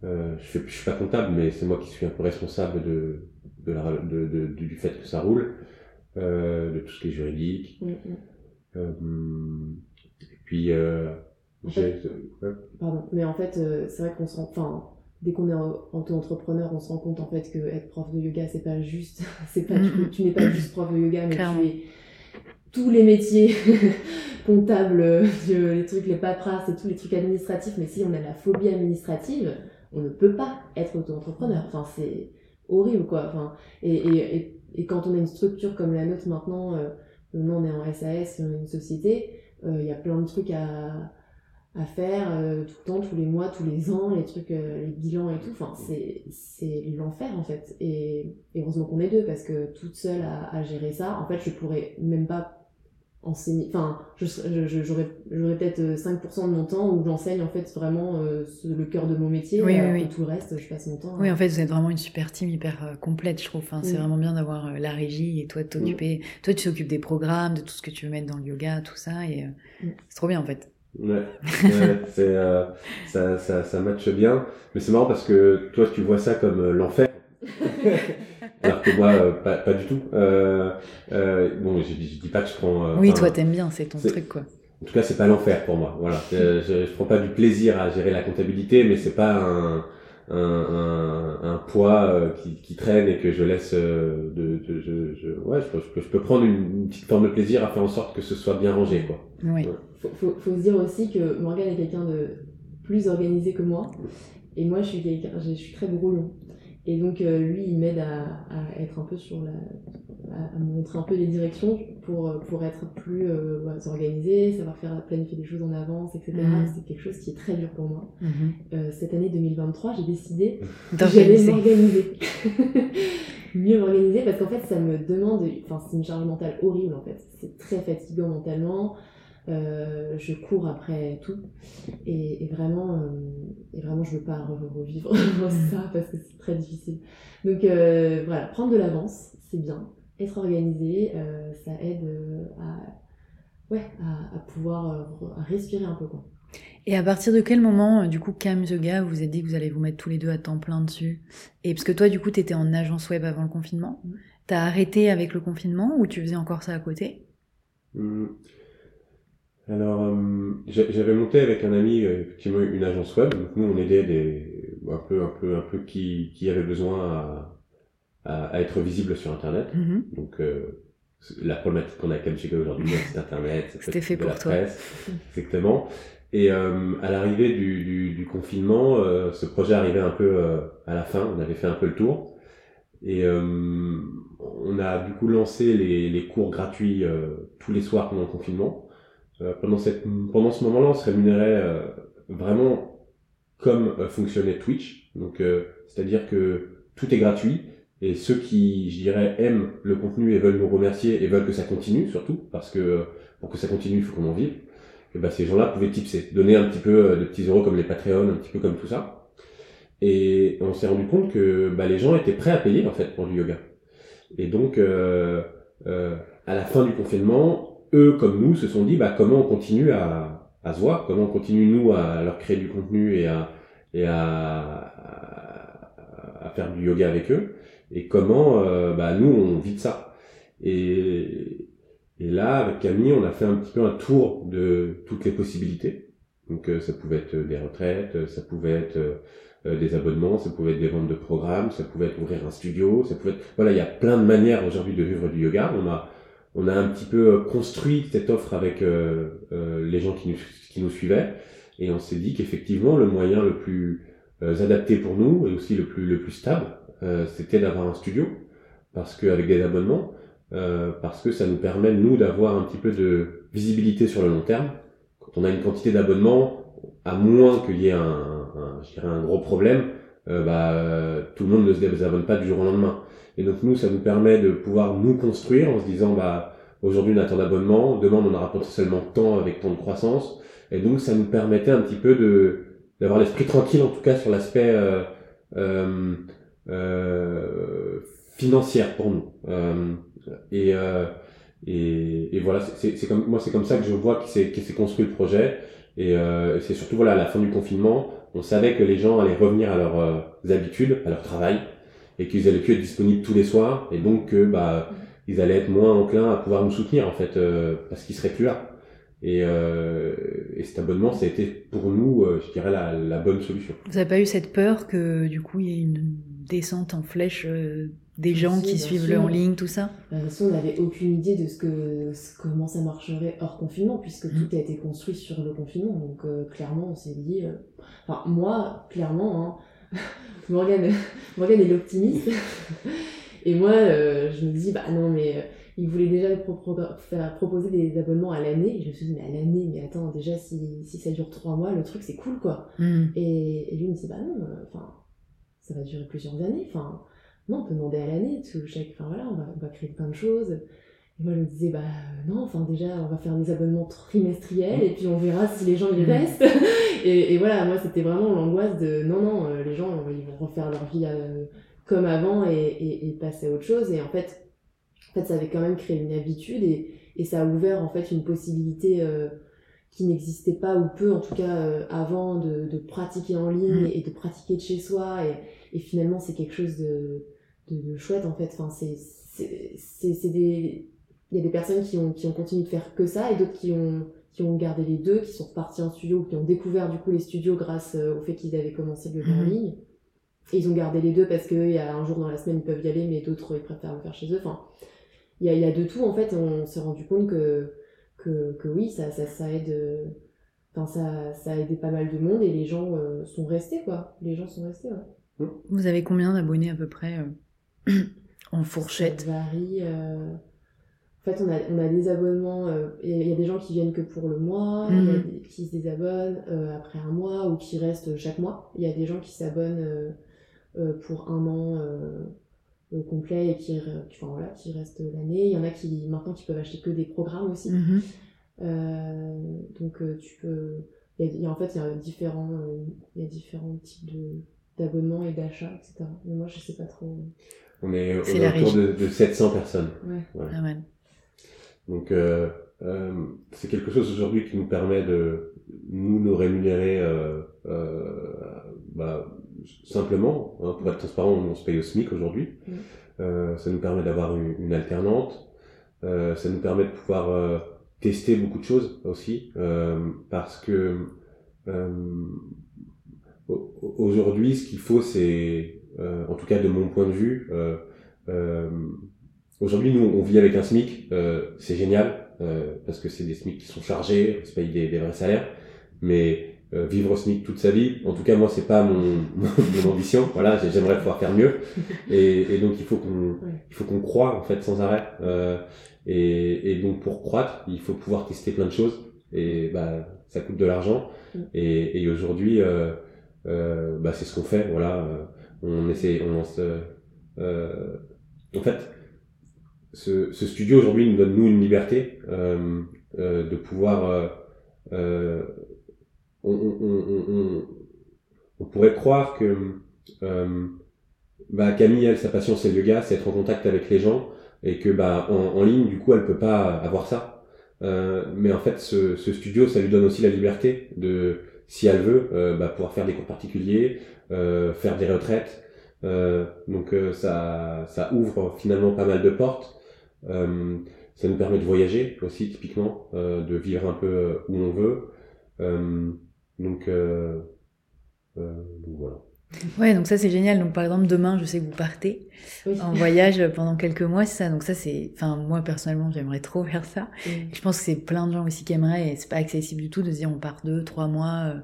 je, je suis pas comptable, mais c'est moi qui suis un peu responsable de, de, la, de, de du fait que ça roule, de tout ce qui est juridique. Mm, mm. Puis, euh, Pardon, mais en fait, euh, c'est vrai qu'on se rend. Enfin, dès qu'on est auto-entrepreneur, on se rend compte en fait que être prof de yoga, c'est pas juste. c'est pas, tu, n'es pas juste prof de yoga, mais tu es tous les métiers comptables, euh, les trucs, les paperasses et tous les trucs administratifs. Mais si on a la phobie administrative, on ne peut pas être auto-entrepreneur. Enfin, c'est horrible, quoi. Enfin, et, et, et, quand on a une structure comme la nôtre maintenant, euh, nous on est en SAS, une société, il euh, y a plein de trucs à, faire euh, tout le temps, tous les mois, tous les ans, les trucs, euh, les bilans et tout. Enfin, c'est, l'enfer en fait. Et, et heureusement qu'on est deux parce que toute seule à, à, gérer ça, en fait, je pourrais même pas enseigner. Enfin, j'aurais je, j'aurais peut-être 5% de mon temps où j'enseigne en fait vraiment le cœur de mon métier. Oui, oui, oui. Et tout le reste, je passe mon temps. Oui, en fait, vous êtes vraiment une super team hyper complète, je trouve. Enfin, c'est vraiment bien d'avoir la régie et toi de t'occuper. Toi, tu t'occupes des programmes, de tout ce que tu veux mettre dans le yoga, tout ça. Et c'est trop bien en fait. Ouais, c'est, euh, ça, ça, ça matche bien. Mais c'est marrant parce que toi, tu vois ça comme euh, l'enfer. Alors que moi, euh, pas, pas, du tout. Euh, euh, bon, je, je, dis pas que je prends. oui, toi, t'aimes bien, c'est ton truc, quoi. En tout cas, c'est pas l'enfer pour moi. Voilà, je, je, prends pas du plaisir à gérer la comptabilité, mais c'est pas un, un, un, un poids euh, qui, qui, traîne et que je laisse euh, de, de je, je, ouais je peux, je peux, prendre une, petite forme de plaisir à faire en sorte que ce soit bien rangé quoi oui. faut, faut, faut, se dire aussi que Morgane est quelqu'un de plus organisé que moi et moi je suis quelqu'un je suis très brouillon et donc euh, lui il m'aide à, à, être un peu sur la à, me montrer un peu les directions pour, pour être plus euh, organisé, savoir faire planifier des choses en avance, etc. Mhm. C'est quelque chose qui est très dur pour moi. Euh, cette année 2023, j'ai décidé que j'allais m'organiser. Mieux m'organiser parce qu'en fait, ça me demande, enfin, c'est une charge mentale horrible en fait. C'est très fatigant mentalement. Euh, je cours après tout et, et vraiment euh, et vraiment je veux pas revivre ça parce que c'est très difficile donc euh, voilà prendre de l'avance c'est bien être organisé, euh, ça aide euh, ouais, à, pouvoir respirer un peu. Quoi. Et à partir de quel moment, du coup, Cam Yoga, vous avez dit que vous allez vous mettre tous les deux à temps plein dessus? Et parce que toi, du coup, tu étais en agence web avant le confinement. Mmh. T'as arrêté avec le confinement ou tu faisais encore ça à côté? Mmh. Alors, euh, j'avais monté avec un ami euh, effectivement une agence web. Donc nous, on aidait des un peu, un peu, un peu qui, qui avait besoin à, à, être visible sur Internet. Mm-hmm. Donc euh, la problématique qu'on a à Camchica aujourd'hui, c'est Internet, c'était fait pour toi. Presse, exactement. Et euh, à l'arrivée du, du, du, confinement, euh, ce projet arrivait un peu à la fin. On avait fait un peu le tour. Et on a du coup lancé les, les cours gratuits tous les soirs pendant le confinement. Euh, pendant, cette, pendant ce moment-là, on se rémunérait euh, vraiment comme euh, fonctionnait Twitch. Donc, c'est-à-dire que tout est gratuit. Et ceux qui, je dirais, aiment le contenu et veulent nous remercier et veulent que ça continue, surtout, parce que pour que ça continue, il faut qu'on en vive. Et ben, ces gens-là pouvaient tipser, donner un petit peu de petits euros comme les Patreon, un petit peu comme tout ça. Et on s'est rendu compte que bah, les gens étaient prêts à payer en fait pour du yoga. Et donc, euh, euh, à la fin du confinement, eux, comme nous, se sont dit bah, comment on continue à, à se voir, comment on continue, nous, à leur créer du contenu et à, et à, à, faire du yoga avec eux, et comment euh, bah, nous, on vit de ça. Et, et là, avec Camille, on a fait un petit peu un tour de toutes les possibilités. Donc euh, ça pouvait être des retraites, ça pouvait être euh, des abonnements, ça pouvait être des ventes de programmes, ça pouvait être ouvrir un studio, ça pouvait être... Voilà, il y a plein de manières aujourd'hui de vivre du yoga. On a on a un petit peu euh, construit cette offre avec euh, euh, les gens qui nous, qui nous suivaient. Et on s'est dit qu'effectivement le moyen le plus adapté pour nous et aussi le plus le plus stable c'était d'avoir un studio. Parce qu'avec des abonnements parce que ça nous permet nous d'avoir un petit peu de visibilité sur le long terme. Quand on a une quantité d'abonnements à moins qu'il y ait un, un, un gros problème bah tout le monde ne se désabonne pas du jour au lendemain et donc nous, ça nous permet de pouvoir nous construire en se disant, bah, aujourd'hui on a tant d'abonnements, demain on aura potentiellement tant avec tant de croissance. Et donc ça nous permettait un petit peu de d'avoir l'esprit tranquille en tout cas sur l'aspect euh, euh, euh, financier pour nous. Euh, et, euh, et, et voilà, c'est comme moi c'est comme ça que je vois qu'il s'est construit le projet. Et euh, c'est surtout voilà à la fin du confinement, on savait que les gens allaient revenir à leurs habitudes, à leur travail et qu'ils allaient plus être disponibles tous les soirs et donc que bah ils allaient être moins enclins à pouvoir nous soutenir en fait euh, parce qu'ils seraient plus là. Et, euh, et, cet abonnement, ça a été pour nous, euh, je dirais, la, la, bonne solution. Vous n'avez pas eu cette peur que du coup il y ait une descente en flèche des gens qui suivent le en ligne, tout ça? Bah, De toute façon, on n'avait aucune idée de ce que, comment ça marcherait hors confinement, puisque mmh. tout a été construit sur le confinement. Donc clairement, on s'est dit... Enfin, moi, clairement, hein, Morgane, Morgane est l'optimiste. Et moi, euh, je me dis, bah non, mais euh, il voulait déjà faire proposer des abonnements à l'année. Et je me suis dit, mais à l'année, mais attends, déjà, si, si ça dure trois mois, le truc, c'est cool, quoi. Mm. Et, et, lui, il me dit, bah non, euh, enfin, ça va durer plusieurs années. Enfin, non, on peut demander à l'année. Chaque, enfin voilà, on va, on va créer plein de choses. Et moi, je me disais, bah non, enfin déjà, on va faire des abonnements trimestriels et puis on verra si les gens y mm. restent. et, et, voilà, moi, c'était vraiment l'angoisse de non, non, euh, les gens, ils vont refaire leur vie euh, comme avant et, et, et, passer à autre chose. Et en fait, en fait, ça avait quand même créé une habitude et, et ça a ouvert en fait une possibilité euh, qui n'existait pas ou peu, en tout cas avant, de, de, pratiquer en ligne mm. et de pratiquer de chez soi. Et, et finalement, c'est quelque chose de, de, de, chouette en fait. Enfin, c'est des il y a des personnes qui ont, qui ont continué de faire que ça et d'autres qui ont, qui ont gardé les deux, qui sont repartis en studio, qui ont découvert du coup les studios grâce euh, au fait qu'ils avaient commencé le jeu en mhm. ligne. Et ils ont gardé les deux parce qu'il y a un jour dans la semaine ils peuvent y aller, mais d'autres ils préfèrent le faire chez eux. Enfin, il y a, y a de tout en fait. On s'est rendu compte que, que, que oui, ça, ça, ça aide. Enfin, ça, ça a aidé pas mal de monde et les gens euh, sont restés quoi. Les gens sont restés, ouais. Vous avez combien d'abonnés à peu près euh, en fourchette? Ça varie. En fait, on a, on a des abonnements, euh, il y a des gens qui viennent que pour le mois, il y a mhm. des, qui se désabonnent euh, après un mois ou qui restent chaque mois. Il y a des gens qui s'abonnent euh, pour un an complet et qui, enfin, voilà, qui restent l'année. Il y en a qui maintenant qui peuvent acheter que des programmes aussi. Mhm. donc tu peux, il y, a, en fait il y a différents, il y a différents types de d'abonnements et d'achats, etc. Mais moi je sais pas trop. On est, autour de, de, 700 personnes. Ouais. Ah Donc, euh, c'est quelque chose aujourd'hui qui nous permet de nous nous rémunérer bah, simplement. Hein, pour être transparent, on se paye au SMIC aujourd'hui. Mm. ça nous permet d'avoir une, une, alternante. ça nous permet de pouvoir tester beaucoup de choses aussi parce que aujourd'hui, ce qu'il faut, c'est, en tout cas de mon point de vue, Aujourd'hui, nous, on vit avec un SMIC, euh, c'est génial, euh, parce que c'est des SMIC qui sont chargés, on se paye des, des vrais salaires, mais euh, vivre au SMIC toute sa vie, en tout cas, moi, c'est pas mon, mon ambition, voilà, j'aimerais pouvoir faire mieux, et, et donc il faut qu'on il faut qu'on croit, en fait, sans arrêt, euh, et, et donc pour croître, il faut pouvoir tester plein de choses, et bah, ça coûte de l'argent, et, et aujourd'hui, euh, euh, bah, c'est ce qu'on fait, voilà, on essaie, on lance, en fait, ce, ce studio aujourd'hui nous donne nous une liberté euh, euh, de pouvoir euh, euh on, on, on, on, pourrait croire que euh, bah Camille elle sa passion c'est le yoga c'est être en contact avec les gens et que bah en, en ligne du coup elle peut pas avoir ça. Mais en fait ce, ce, studio ça lui donne aussi la liberté de si elle veut bah, pouvoir faire des cours particuliers faire des retraites. Donc ça ça ouvre finalement pas mal de portes. euh, ça nous permet de voyager aussi, typiquement, euh, de vivre un peu euh, où on veut. donc, donc voilà. Ouais, donc ça c'est génial. Donc par exemple demain, je sais que vous partez en voyage pendant quelques mois, c'est ça. Donc ça c'est, enfin moi personnellement j'aimerais trop faire ça. Je pense que c'est plein de gens aussi qui aimeraient et c'est pas accessible du tout de se dire on part deux, trois mois.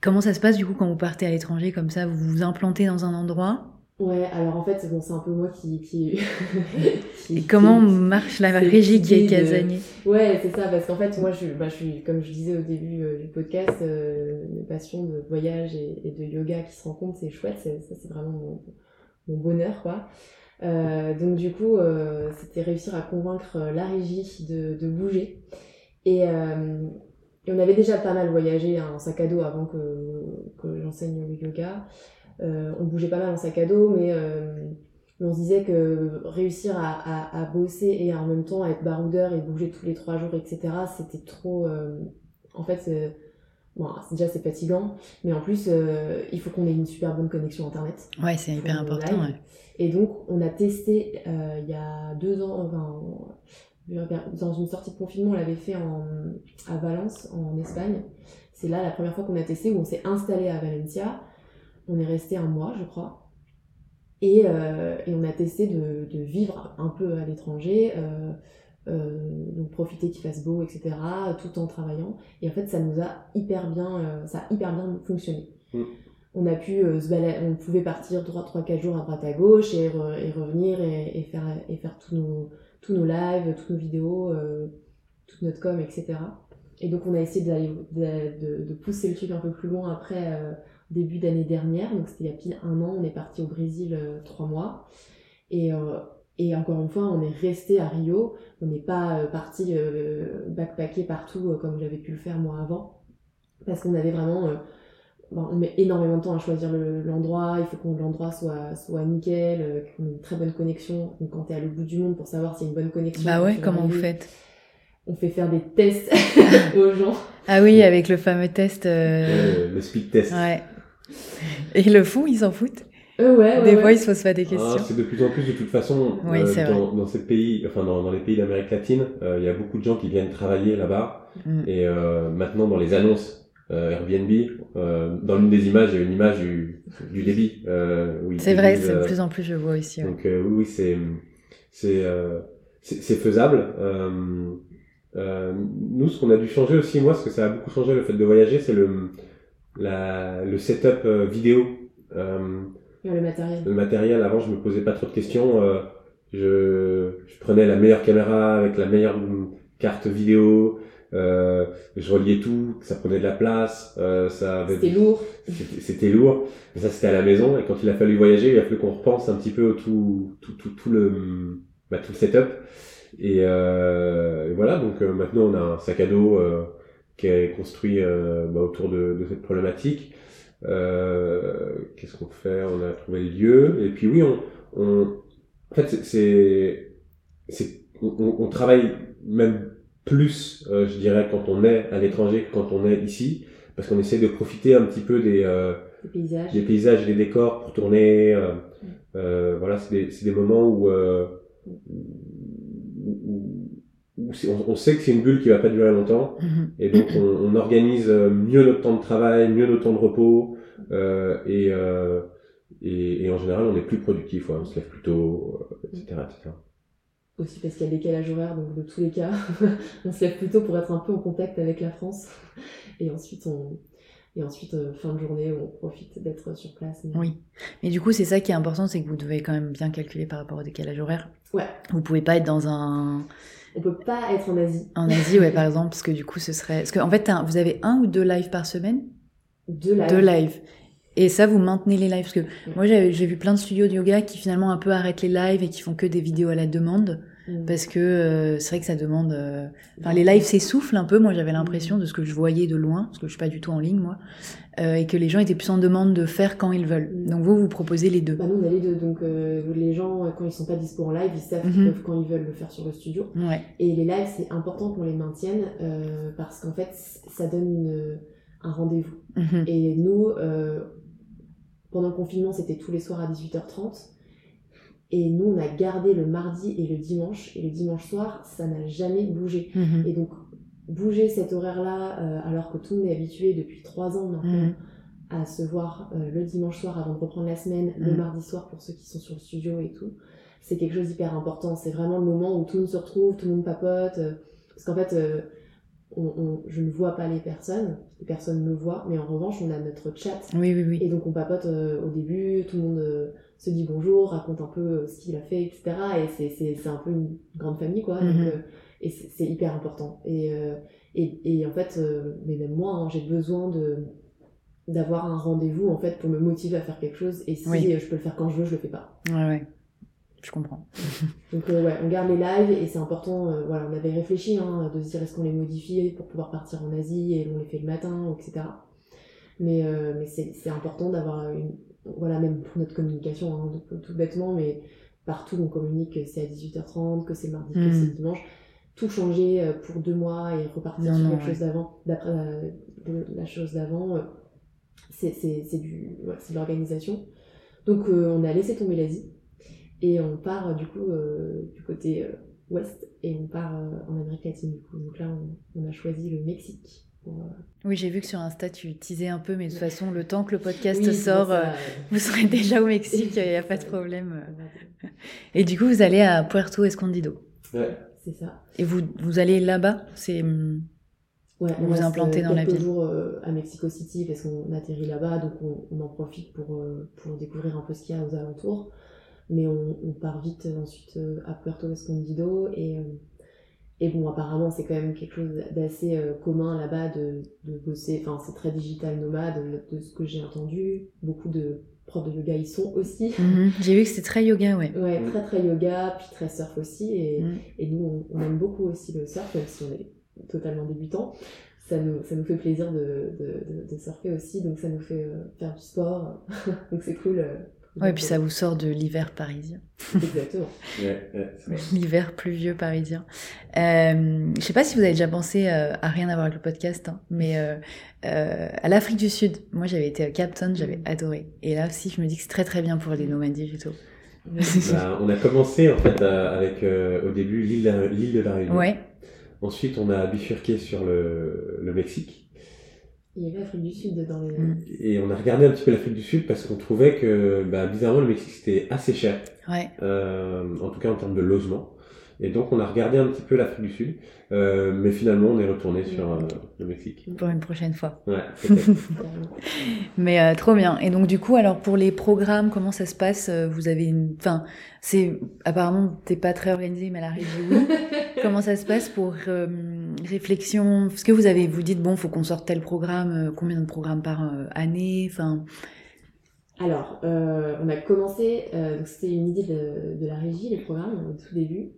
Comment ça se passe du coup quand vous partez à l'étranger comme ça? Vous vous implantez dans un endroit? Ouais, alors en fait, bon, c'est un peu moi qui. qui, Et comment marche la régie qui est casanier Ouais, c'est ça, parce qu'en fait, moi, je, bah, je suis, comme je disais au début euh, du podcast, euh, mes passions de voyage et, de yoga qui se rencontrent, c'est chouette, ça, c'est vraiment mon, mon, bonheur, quoi. Euh, donc, du coup, euh, c'était réussir à convaincre la régie de, de bouger. Et, euh, et, on avait déjà pas mal voyagé hein, en sac à dos avant que, que j'enseigne le yoga. Euh, on bougeait pas mal en sac à dos, mais, euh, on se disait que réussir à, bosser et en même temps à être baroudeur et bouger tous les trois jours, etc., c'était trop... Euh, en fait, bon, déjà c'est fatigant, mais en plus, il faut qu'on ait une super bonne connexion Internet. Ouais, c'est hyper important. Ouais. Et donc, on a testé il y a deux ans, enfin, dans une sortie de confinement, on l'avait fait en, à Valence, en Espagne. C'est là la première fois qu'on a testé, où on s'est installé à Valencia. On est resté un mois, je crois. Et, euh, et on a testé de, de, vivre un peu à l'étranger, euh, euh, donc profiter qu'il fasse beau, etc., tout en travaillant. Et en fait, ça nous a hyper bien, ça a hyper bien fonctionné. Mm. On a pu se balader, on pouvait partir 3-4 jours à droite à gauche et, et revenir et, et, faire, et faire tous nos, tous nos lives, toutes nos vidéos, toute notre com, etc. Et donc on a essayé de, de, de, pousser le truc un peu plus loin après début d'année dernière, donc c'était il y a pile un an, on est parti au Brésil euh, trois mois. Et, euh, et encore une fois, on est resté à Rio, on n'est pas euh, parti backpacker partout comme j'avais pu le faire moi avant, parce qu'on avait vraiment on met énormément de temps à choisir l'endroit, il faut que l'endroit soit, soit nickel, qu'on ait une très bonne connexion. Donc quand tu es à l'autre bout du monde pour savoir s'il y a une bonne connexion. Bah ouais, comment vous faites On fait faire des tests aux gens. Ah oui, avec le fameux test. le speed test. Ouais. Et le fond, ils s'en foutent euh, ouais, Des fois, ils se posent pas des questions. Ah, c'est de plus en plus, de toute façon, euh, dans, dans, ces pays, enfin dans, dans les pays d'Amérique latine, euh, il y a beaucoup de gens qui viennent travailler là-bas. Mm. Et euh, maintenant, dans les annonces euh, Airbnb, dans l'une des images, il y a une image du, du débit. C'est vrai, c'est de plus en plus, je vois aussi. Donc oui, oui, c'est c'est c'est faisable. nous, ce qu'on a dû changer aussi, moi, ce que ça a beaucoup changé le fait de voyager, c'est le la, le setup euh, vidéo. Euh, le matériel. Le matériel, avant, je me posais pas trop de questions. Euh, je, je prenais la meilleure caméra avec la meilleure carte vidéo. Euh, je reliais tout, ça prenait de la place, euh, ça C'était lourd. C'était lourd. Mais ça, c'était à la maison. Et quand il a fallu voyager, il a fallu qu'on repense un petit peu tout, tout, tout, tout le, bah, tout le setup. Et, euh, et voilà. Donc maintenant, on a un sac à dos qui est construit euh, bah, autour de, de, cette problématique. Euh, Qu'est-ce qu'on fait? On a trouvé le lieu. Et puis oui, on, on en fait, c'est, c'est, on, on, travaille même plus, je dirais, quand on est à l'étranger que quand on est ici, parce qu'on essaie de profiter un petit peu des, paysages. des paysages et des décors pour tourner. voilà, c'est des, des, moments où, on, sait que c'est une bulle qui va pas durer longtemps, mhm. et donc on, on, organise mieux notre temps de travail, mieux notre temps de repos, euh, et, euh, et, et, en général on est plus productif, ouais, on se lève plus tôt, etc., etc. Aussi parce qu'il y a décalage horaire, donc de tous les cas, on se lève plus tôt pour être un peu en contact avec la France, et ensuite on, et ensuite, euh, fin de journée, on profite d'être sur place. Oui. Mais du coup, c'est ça qui est important, c'est que vous devez quand même bien calculer par rapport au décalage horaire. Ouais. Vous pouvez pas être dans un on peut pas être en Asie. En Asie, ouais, par exemple, parce que du coup, ce serait. Parce qu'en en fait, vous avez un ou deux lives par semaine? Deux lives. Deux lives. Et ça, vous maintenez les lives Parce que moi, j'ai vu plein de studios de yoga qui finalement un peu arrêtent les lives et qui font que des vidéos à la demande. Mm. Parce que euh, c'est vrai que ça demande. Euh, enfin, les lives s'essoufflent un peu. Moi, j'avais l'impression de ce que je voyais de loin, parce que je suis pas du tout en ligne, moi. Euh, et que les gens étaient plus en demande de faire quand ils veulent. Mm. Donc vous, vous proposez les deux. Bah nous, on a les deux. Donc les gens, quand ils sont pas dispo en live, ils savent qu'ils mhm. peuvent quand ils veulent le faire sur le studio. Ouais. Et les lives, c'est important qu'on les maintienne parce qu'en fait, ça donne une, un rendez-vous. Mhm. Et nous, pendant le confinement, c'était tous les soirs à 18h30. Et nous, on a gardé le mardi et le dimanche. Et le dimanche soir, ça n'a jamais bougé. Mhm. Et donc, bouger cet horaire-là, euh, alors que tout le monde est habitué depuis trois ans maintenant mhm. à se voir euh, le dimanche soir avant de reprendre la semaine, le mhm. mardi soir pour ceux qui sont sur le studio et tout, c'est quelque chose d'hyper important. C'est vraiment le moment où tout le monde se retrouve, tout le monde papote. Euh, parce qu'en fait, je ne vois pas les personnes, les personnes me voient, mais en revanche, on a notre chat. Oui, oui, oui. Et donc, on papote au début, tout le monde se dit bonjour, raconte un peu euh, ce qu'il a fait, etc. Et c'est un peu une grande famille, quoi. Mhm. et c'est hyper important. Et, et, et, en fait, mais même moi, hein, j'ai besoin de d'avoir un rendez-vous en fait pour me motiver à faire quelque chose et si je peux le faire quand je veux je le fais pas ouais ouais je comprends. Donc euh, ouais, on garde les lives et c'est important. Euh, voilà, on avait réfléchi hein, de se dire est-ce qu'on les modifie pour pouvoir partir en Asie et on les fait le matin, etc. Mais euh, mais c'est important d'avoir une voilà même pour notre communication hein, tout, bêtement, mais partout on communique que c'est à 18h30, que c'est mardi, que c'est hmm. dimanche. Tout changer pour deux mois et repartir sur quelque chose d'avant, d'après la, chose d'avant, c'est du ouais, c'est de l'organisation. Donc on a laissé tomber l'Asie et on part euh, du coup euh, du côté euh, ouest et on part en Amérique latine du coup. Donc là, on, a choisi le Mexique. Oui, j'ai vu que sur Insta, tu utilisais un peu, mais de toute façon, le temps que le podcast sort, vous serez déjà au Mexique, il n'y a pas de problème. Et du coup, vous allez à Puerto Escondido. Ouais. C'est ça. Et vous, vous allez là-bas? C'est hum, ouais, vous vous implantez dans la ville jours à Mexico City parce qu'on atterrit là-bas, donc on, en profite pour, pour découvrir un peu ce qu'il y a aux alentours mais on, on, part vite ensuite euh, à Puerto Escondido et, euh, et bon apparemment c'est quand même quelque chose d'assez euh, commun là-bas de, de bosser, enfin c'est très digital nomade de ce que j'ai entendu, beaucoup de profs de yoga y sont aussi. Mhm. J'ai vu que c'était très yoga, ouais. Ouais, très très yoga, puis très surf aussi. Et, mhm. et nous, on, aime beaucoup aussi le surf, même si on est totalement débutant. Ça nous, ça nous fait plaisir de, de, de, surfer aussi, donc ça nous fait faire du sport. donc c'est cool. Oui, puis ça vous sort de l'hiver parisien. Exactement. l'hiver pluvieux parisien. Euh, je sais pas si vous avez déjà pensé euh, à rien à voir avec le podcast, hein, mais euh, euh, à l'Afrique du Sud, moi j'avais été à Cape Town, j'avais mm. adoré. Et là aussi, je me dis que c'est très très bien pour les nomades digitaux. Bah, on a commencé en fait avec au début l'île de la Réunion. Ouais. Ensuite, on a bifurqué sur le, le Mexique. Il y avait l'Afrique du Sud dans les. Mm. Et on a regardé un petit peu l'Afrique du Sud parce qu'on trouvait que, bah, bizarrement, le Mexique c'était assez cher. Ouais. Euh, en tout cas en termes de logement. Et donc on a regardé un petit peu l'Afrique du Sud, euh, mais finalement on est retourné sur euh, le Mexique. Pour une prochaine fois. Ouais, mais euh, trop bien. Et donc du coup, alors pour les programmes, comment ça se passe Vous avez une, enfin, c'est apparemment t'es pas très organisé, mais la région. comment ça se passe pour réflexion? Est-ce que vous avez, vous dites bon, faut qu'on sorte tel programme, combien de programmes par année, enfin. Alors, on a commencé, c'était une idée de, de, la régie, les programmes, au tout début.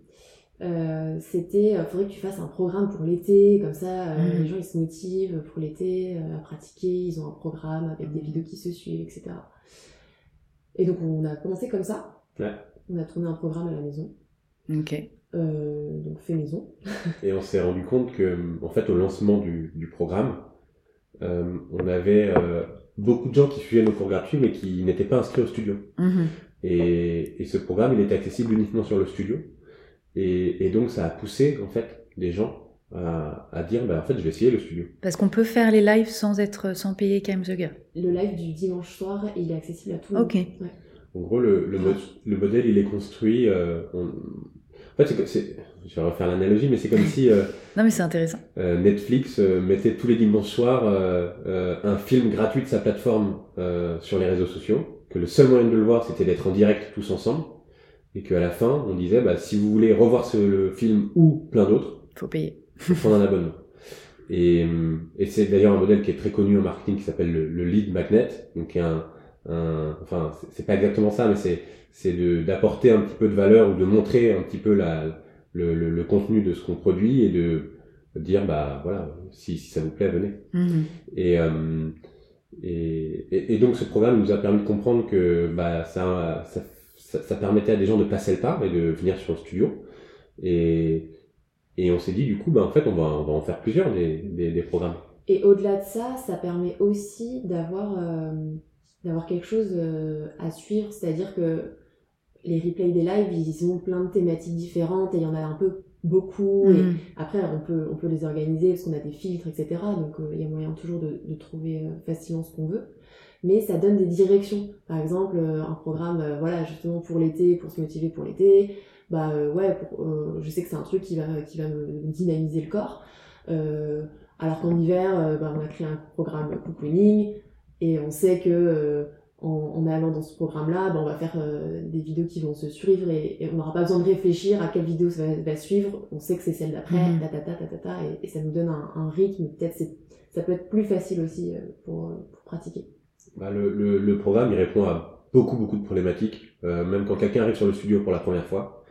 Euh, c'était il euh, faudrait que tu fasses un programme pour l'été comme ça euh, mm. les gens ils se motivent pour l'été à pratiquer ils ont un programme avec des vidéos qui se suivent etc et donc on a commencé comme ça ouais. on a tourné un programme à la maison ok donc fait maison. et on s'est rendu compte que, en fait, au lancement du, du programme, on avait beaucoup de gens qui suivaient nos cours gratuits mais qui n'étaient pas inscrits au studio. Mhm. Et, et, ce programme, il était accessible uniquement sur le studio. Et, et donc, ça a poussé, en fait, les gens à, à dire, bah, en fait, je vais essayer le studio. Parce qu'on peut faire les lives sans être, sans payer Time the Girl. Le live du dimanche soir, il est accessible à tout le monde. Ok. En gros, le, le, le, modèle, il est construit. Euh, En fait, c'est, je vais refaire l'analogie, mais c'est comme si. Euh, non, mais c'est intéressant. Euh, Netflix euh, mettait tous les dimanches soirs euh, un film gratuit de sa plateforme sur les réseaux sociaux, que le seul moyen de le voir, c'était d'être en direct tous ensemble, et qu'à la fin, on disait, bah, si vous voulez revoir ce le film ou plein d'autres, faut payer. Faut prendre un abonnement. Et, et c'est d'ailleurs un modèle qui est très connu en marketing qui s'appelle le, le, lead magnet, donc un, un enfin c'est pas exactement ça, mais c'est c'est d'apporter un petit peu de valeur ou de montrer un petit peu la le, le, contenu de ce qu'on produit et de dire bah voilà si, si ça vous plaît venez mhm. et, euh, et, et, donc ce programme nous a permis de comprendre que bah ça, ça, ça, permettait à des gens de passer le pas et de venir sur le studio et, et on s'est dit du coup bah en fait on va, on va en faire plusieurs des, des, des programmes et au-delà de ça ça permet aussi d'avoir euh, d'avoir quelque chose euh, à suivre c'est à dire que les replays des lives, ils ont plein de thématiques différentes et il y en a un peu beaucoup. Et mm. après, on peut, on peut les organiser parce qu'on a des filtres, etc. Donc, euh, il y a moyen toujours de, de trouver facilement ce qu'on veut. Mais ça donne des directions. Par exemple, euh, un programme, voilà, justement pour l'été, pour se motiver pour l'été. Bah ouais, pour, je sais que c'est un truc qui va, qui va me dynamiser le corps. alors qu'en hiver, bah, on a créé un programme cocooning et on sait que en, allant dans ce programme-là, ben, on va faire euh, des vidéos qui vont se suivre et, on n'aura pas besoin de réfléchir à quelle vidéo ça va, suivre. On sait que c'est celle d'après, mm ta, ta, ta, ta, et, ça nous donne un, rythme. Peut-être ça peut être plus facile aussi euh, pour, pour pratiquer. Bah, le, le, le, programme, il répond à beaucoup, beaucoup de problématiques. Euh, même quand quelqu'un arrive sur le studio pour la première fois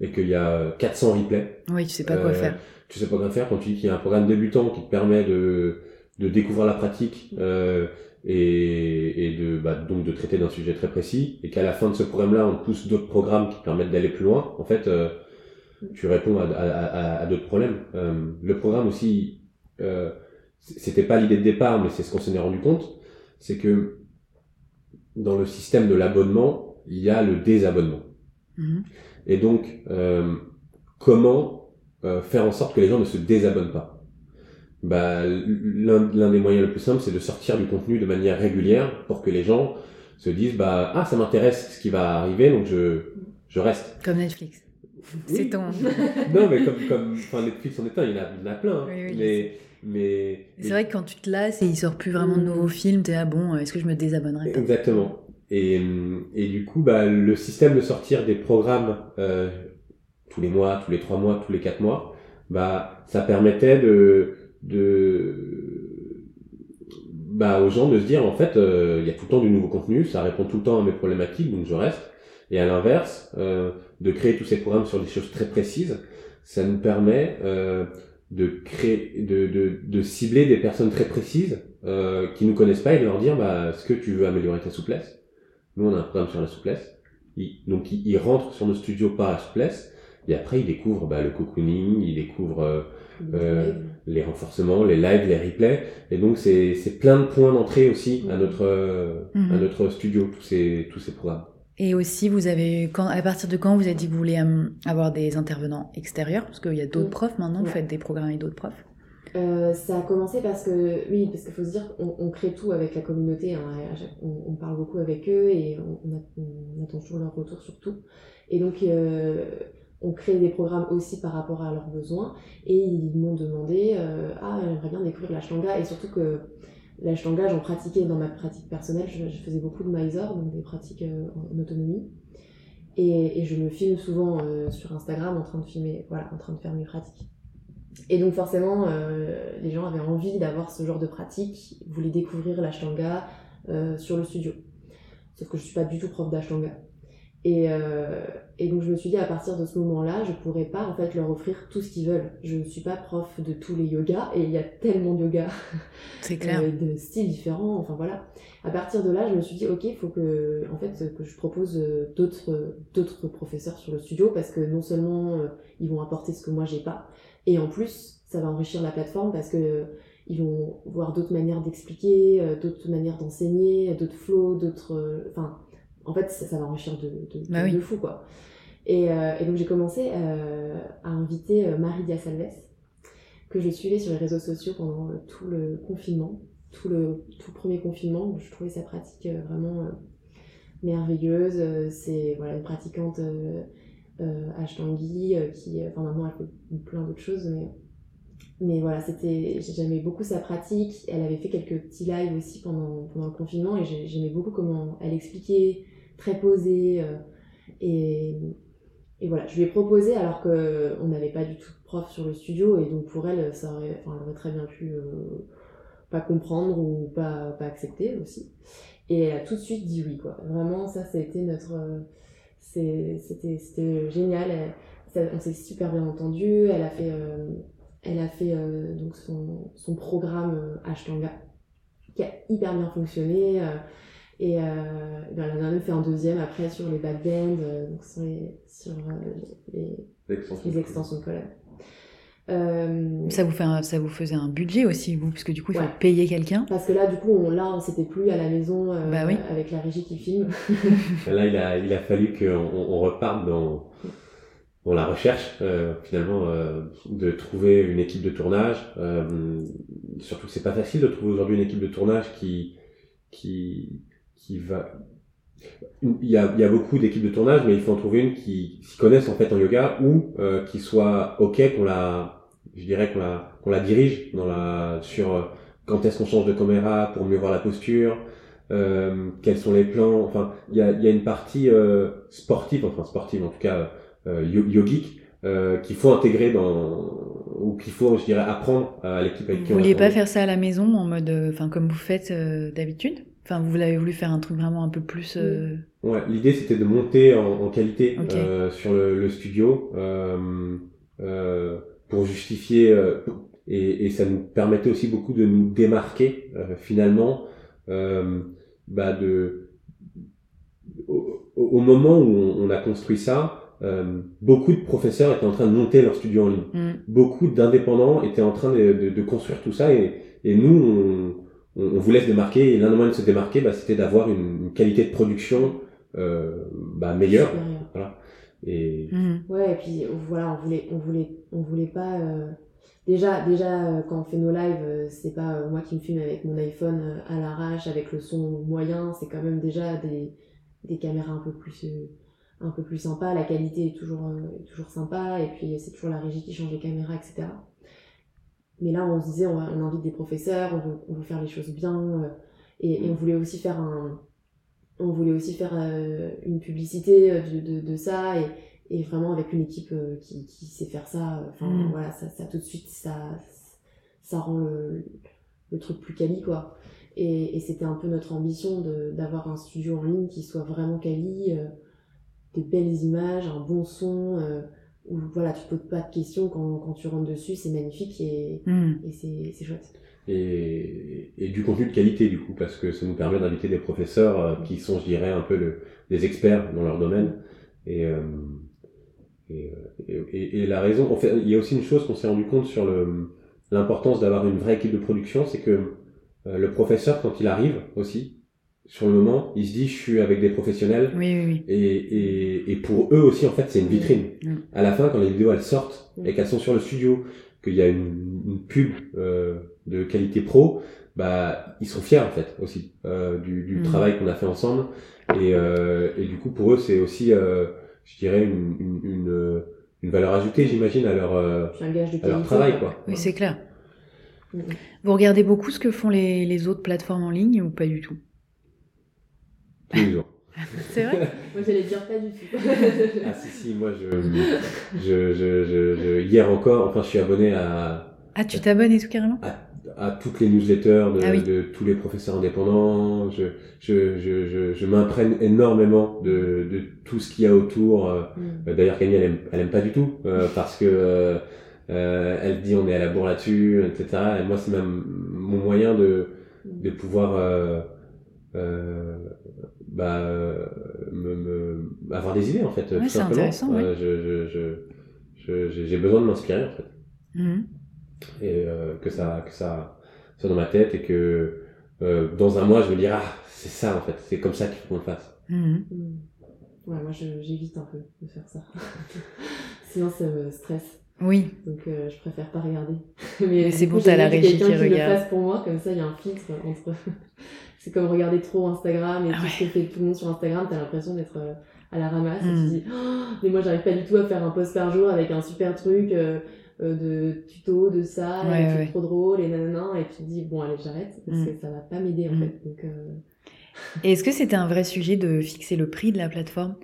et qu'il y a 400 replays. Oui, tu sais pas quoi faire. Tu sais pas quoi faire quand tu dis qu'il y a un programme débutant qui te permet de, de découvrir la pratique. Euh, et, et de bah, donc de traiter d'un sujet très précis et qu'à la fin de ce programme-là on pousse d'autres programmes qui permettent d'aller plus loin en fait euh, tu réponds à, à, à, d'autres problèmes euh, le programme aussi euh, c'était pas l'idée de départ mais c'est ce qu'on s'en est rendu compte c'est que dans le système de l'abonnement il y a le désabonnement mm-hmm. et donc euh, comment euh, faire en sorte que les gens ne se désabonnent pas? Bah, l'un des moyens le plus simple, c'est de sortir du contenu de manière régulière pour que les gens se disent bah ah ça m'intéresse ce qui va arriver donc je je reste. Comme Netflix. C'est ton. non mais comme comme enfin Netflix en est un, il y en a, il y en a plein. Oui, mais mais, c'est vrai que quand tu te lasses et il sort plus vraiment de nouveaux films, t'es ah bon, est-ce que je me désabonnerai Exactement. Et, et du coup, bah, le système de sortir des programmes euh, tous les mois, tous les trois mois, tous les quatre mois, bah, ça permettait de, de bah, aux gens de se dire en fait euh, il y a tout le temps du nouveau contenu, ça répond tout le temps à mes problématiques donc je reste. Et à l'inverse, euh, de créer tous ces programmes sur des choses très précises, ça nous permet euh, de créer, de, de, de, cibler des personnes très précises euh, qui nous connaissent pas et de leur dire bah est-ce que tu veux améliorer ta souplesse Nous on a un programme sur la souplesse. donc ils, rentrent sur nos studios par la souplesse et après ils découvrent bah, le cocooning, ils découvrent euh, les renforcements, les lives, les replays. Et donc c'est c'est plein de points d'entrée aussi à notre à mhm. notre studio tous ces tous ces programmes. Et aussi, vous avez, quand, à partir de quand vous avez dit que vous voulez euh, avoir des intervenants extérieurs? Parce qu'il y a d'autres profs maintenant, vous faites des programmes avec d'autres profs? Euh, ça a commencé parce que, oui, parce qu'il faut se dire qu'on on crée tout avec la communauté, hein, on, on, parle beaucoup avec eux et on, on, attend toujours leur retour sur tout. Et donc, euh, on crée des programmes aussi par rapport à leurs besoins et ils m'ont demandé euh, ah j'aimerais bien découvrir l'ashtanga et surtout que l'ashtanga j'en pratiquais dans ma pratique personnelle je, faisais beaucoup de Mysore donc des pratiques euh, en autonomie. Et, je me filme souvent euh, sur Instagram en train de filmer voilà en train de faire mes pratiques. Et donc forcément les gens avaient envie d'avoir ce genre de pratique voulaient découvrir l'ashtanga sur le studio. Sauf que je suis pas du tout prof d'ashtanga Et, euh, et donc je me suis dit à partir de ce moment-là, je pourrais pas en fait leur offrir tout ce qu'ils veulent. Je ne suis pas prof de tous les yogas et il y a tellement de yogas, c'est clair, euh, de styles différents. Enfin voilà. À partir de là, je me suis dit ok, il faut que en fait que je propose euh, d'autres d'autres professeurs sur le studio parce que non seulement euh, ils vont apporter ce que moi j'ai pas, et en plus ça va enrichir la plateforme parce que ils vont voir d'autres manières d'expliquer, d'autres manières d'enseigner, d'autres flows, d'autres enfin en fait, ça, va enrichir de, de, bah de, fou, quoi. Et, euh, et donc, j'ai commencé euh, à inviter euh, Marie Diasalves, que je suivais sur les réseaux sociaux pendant tout le confinement, tout le tout premier confinement. Je trouvais sa pratique vraiment merveilleuse. C'est voilà, une pratiquante euh, Ashtangi qui, enfin, maintenant, elle fait plein d'autres choses, mais mais voilà, c'était, j'aimais beaucoup sa pratique. Elle avait fait quelques petits lives aussi pendant, pendant le confinement et j'aimais beaucoup comment elle expliquait, très posée. Euh, et, et voilà, je lui ai proposé alors qu'on n'avait pas du tout de prof sur le studio et donc pour elle, ça aurait, elle aurait très bien pu euh, pas comprendre ou pas, pas accepter aussi. Et elle a tout de suite dit oui, quoi. Vraiment, ça, c'était notre. Euh, c'était génial. on s'est super bien entendu. Elle a fait elle a fait euh, donc son, son programme euh, Ashtanga qui a hyper bien fonctionné. Euh, et ben, elle en a même fait un deuxième après sur les backbends, donc sur les, sur les, les extensions de collab. ça, vous fait ça vous faisait un budget aussi, vous, parce que du coup, il faut payer quelqu'un. Parce que là, du coup, on, là, c'était plus à la maison bah oui. avec la régie qui filme. là, il a, il a fallu qu'on on reparte dans, dans la recherche euh, finalement euh, de trouver une équipe de tournage euh, surtout que c'est pas facile de trouver aujourd'hui une équipe de tournage qui qui qui va il y a, il y a beaucoup d'équipes de tournage mais il faut en trouver une qui s'y connaisse en fait en yoga ou euh, qui soit ok qu'on la je dirais qu'on la qu'on la dirige dans la sur euh, quand est-ce qu'on change de caméra pour mieux voir la posture quels sont les plans enfin il y a, il y a une partie sportive enfin sportive en tout cas euh, yogique euh, qu'il faut intégrer dans ou qu'il faut je dirais apprendre à l'équipe avec qui vous vouliez pas faire ça à la maison en mode euh, enfin comme vous faites d'habitude? Enfin vous l'avez voulu faire un truc vraiment un peu plus ouais l'idée c'était de monter en, qualité sur le, studio pour justifier et, et, ça nous permettait aussi beaucoup de nous démarquer finalement bah de au, moment où on, on, a construit ça, euh, beaucoup de professeurs étaient en train de monter leur studio en ligne. Mm. Beaucoup d'indépendants étaient en train de, de, de, construire tout ça et, et nous, on, on, voulait se démarquer et l'un des moyens de se démarquer, bah, c'était d'avoir une, une, qualité de production euh, bah, meilleure. Voilà. Et... Mm. Ouais, et puis voilà, on voulait, on voulait, on voulait pas. Euh... Déjà, déjà euh, quand on fait nos lives, euh, c'est pas moi qui me filme avec mon iPhone à l'arrache, avec le son moyen, c'est quand même déjà des, des caméras un peu plus un peu plus sympa, la qualité est toujours, euh, toujours sympa, et puis c'est toujours la régie qui change les caméras, etc. Mais là, on se disait, on, invite des professeurs, on veut, on veut, faire les choses bien, euh, et, et, on voulait aussi faire un, on voulait aussi faire euh, une publicité de, de, de ça, et, et, vraiment avec une équipe qui, qui sait faire ça. Enfin, mm. voilà, ça, ça, tout de suite, ça, ça rend le, le truc plus quali, quoi. Et, et c'était un peu notre ambition d'avoir un studio en ligne qui soit vraiment quali des belles images, un bon son, euh, où voilà, tu te poses pas de questions quand, quand tu rentres dessus, c'est magnifique et, mm. et c'est chouette. Et, et, du contenu de qualité du coup, parce que ça nous permet d'inviter des professeurs euh, qui sont, je dirais, un peu le, des experts dans leur domaine. Et, euh, et, et, la raison, en fait, il y a aussi une chose qu'on s'est rendu compte sur l'importance d'avoir une vraie équipe de production, c'est que le professeur, quand il arrive aussi, sur le moment, il se dit je suis avec des professionnels. Oui, oui, oui. Et, et, et pour eux aussi, en fait, c'est une vitrine. Mm. À la fin, quand les vidéos elles sortent mm. et qu'elles sont sur le studio, qu'il y a une, une pub euh, de qualité pro, bah ils sont fiers en fait aussi euh, du, du mm. travail qu'on a fait ensemble. Et, euh, et du coup, pour eux, c'est aussi, euh, je dirais, une, une, une, une valeur ajoutée, j'imagine, à leur, euh, à leur travail. Quoi. Oui, c'est clair. Vous regardez beaucoup ce que font les, les autres plateformes en ligne ou pas du tout? Tous les jours. C'est vrai? Moi, j'allais dire pas du tout. ah si, si, moi, je, je, je, je, hier encore, enfin, je suis abonné à... Ah, tu t'abonnes et tout carrément? à, à toutes les newsletters de, Ah oui. de tous les professeurs indépendants. Je, je, je, je, je m'imprègne énormément de, de tout ce qu'il y a autour. euh, Mm. D'ailleurs, Camille, elle aime, elle aime pas du tout euh, parce que euh, euh, elle dit on est à la bourre là-dessus, etc. Et moi, c'est même mon moyen de, de pouvoir euh, euh, bah, euh, me, me, avoir des idées en fait. Ouais, tout c'est simplement. intéressant, ouais. Euh, je, je, je, je- j'ai- besoin de m'inspirer en fait Mhm. et euh, que ça que ça soit dans ma tête et que euh, dans un mois je me dire ah c'est ça en fait c'est comme ça qu'il faut qu'on le fasse Mhm. Mm. Ouais, moi j'évite un peu de faire ça. Sinon ça me stresse. Oui, Donc euh, je préfère pas regarder. Mais c'est bon, t'as la bien que régie quelqu'un qui qui regarde. le fasse pour moi, comme ça il y a un filtre entre. C'est comme regarder trop Instagram et Ah tout ce que fait tout le monde sur Instagram, t'as l'impression d'être euh, à la ramasse et Mm. tu te dis Oh, mais moi j'arrive pas du tout à faire un post par jour avec un super truc euh, euh, de tuto de ça, Ouais, et ouais. trop drôle et nanana et tu te dis bon allez j'arrête parce Mm. que ça va pas m'aider en Mm. fait. Donc euh, Et est-ce que c'était un vrai sujet de fixer le prix de la plateforme?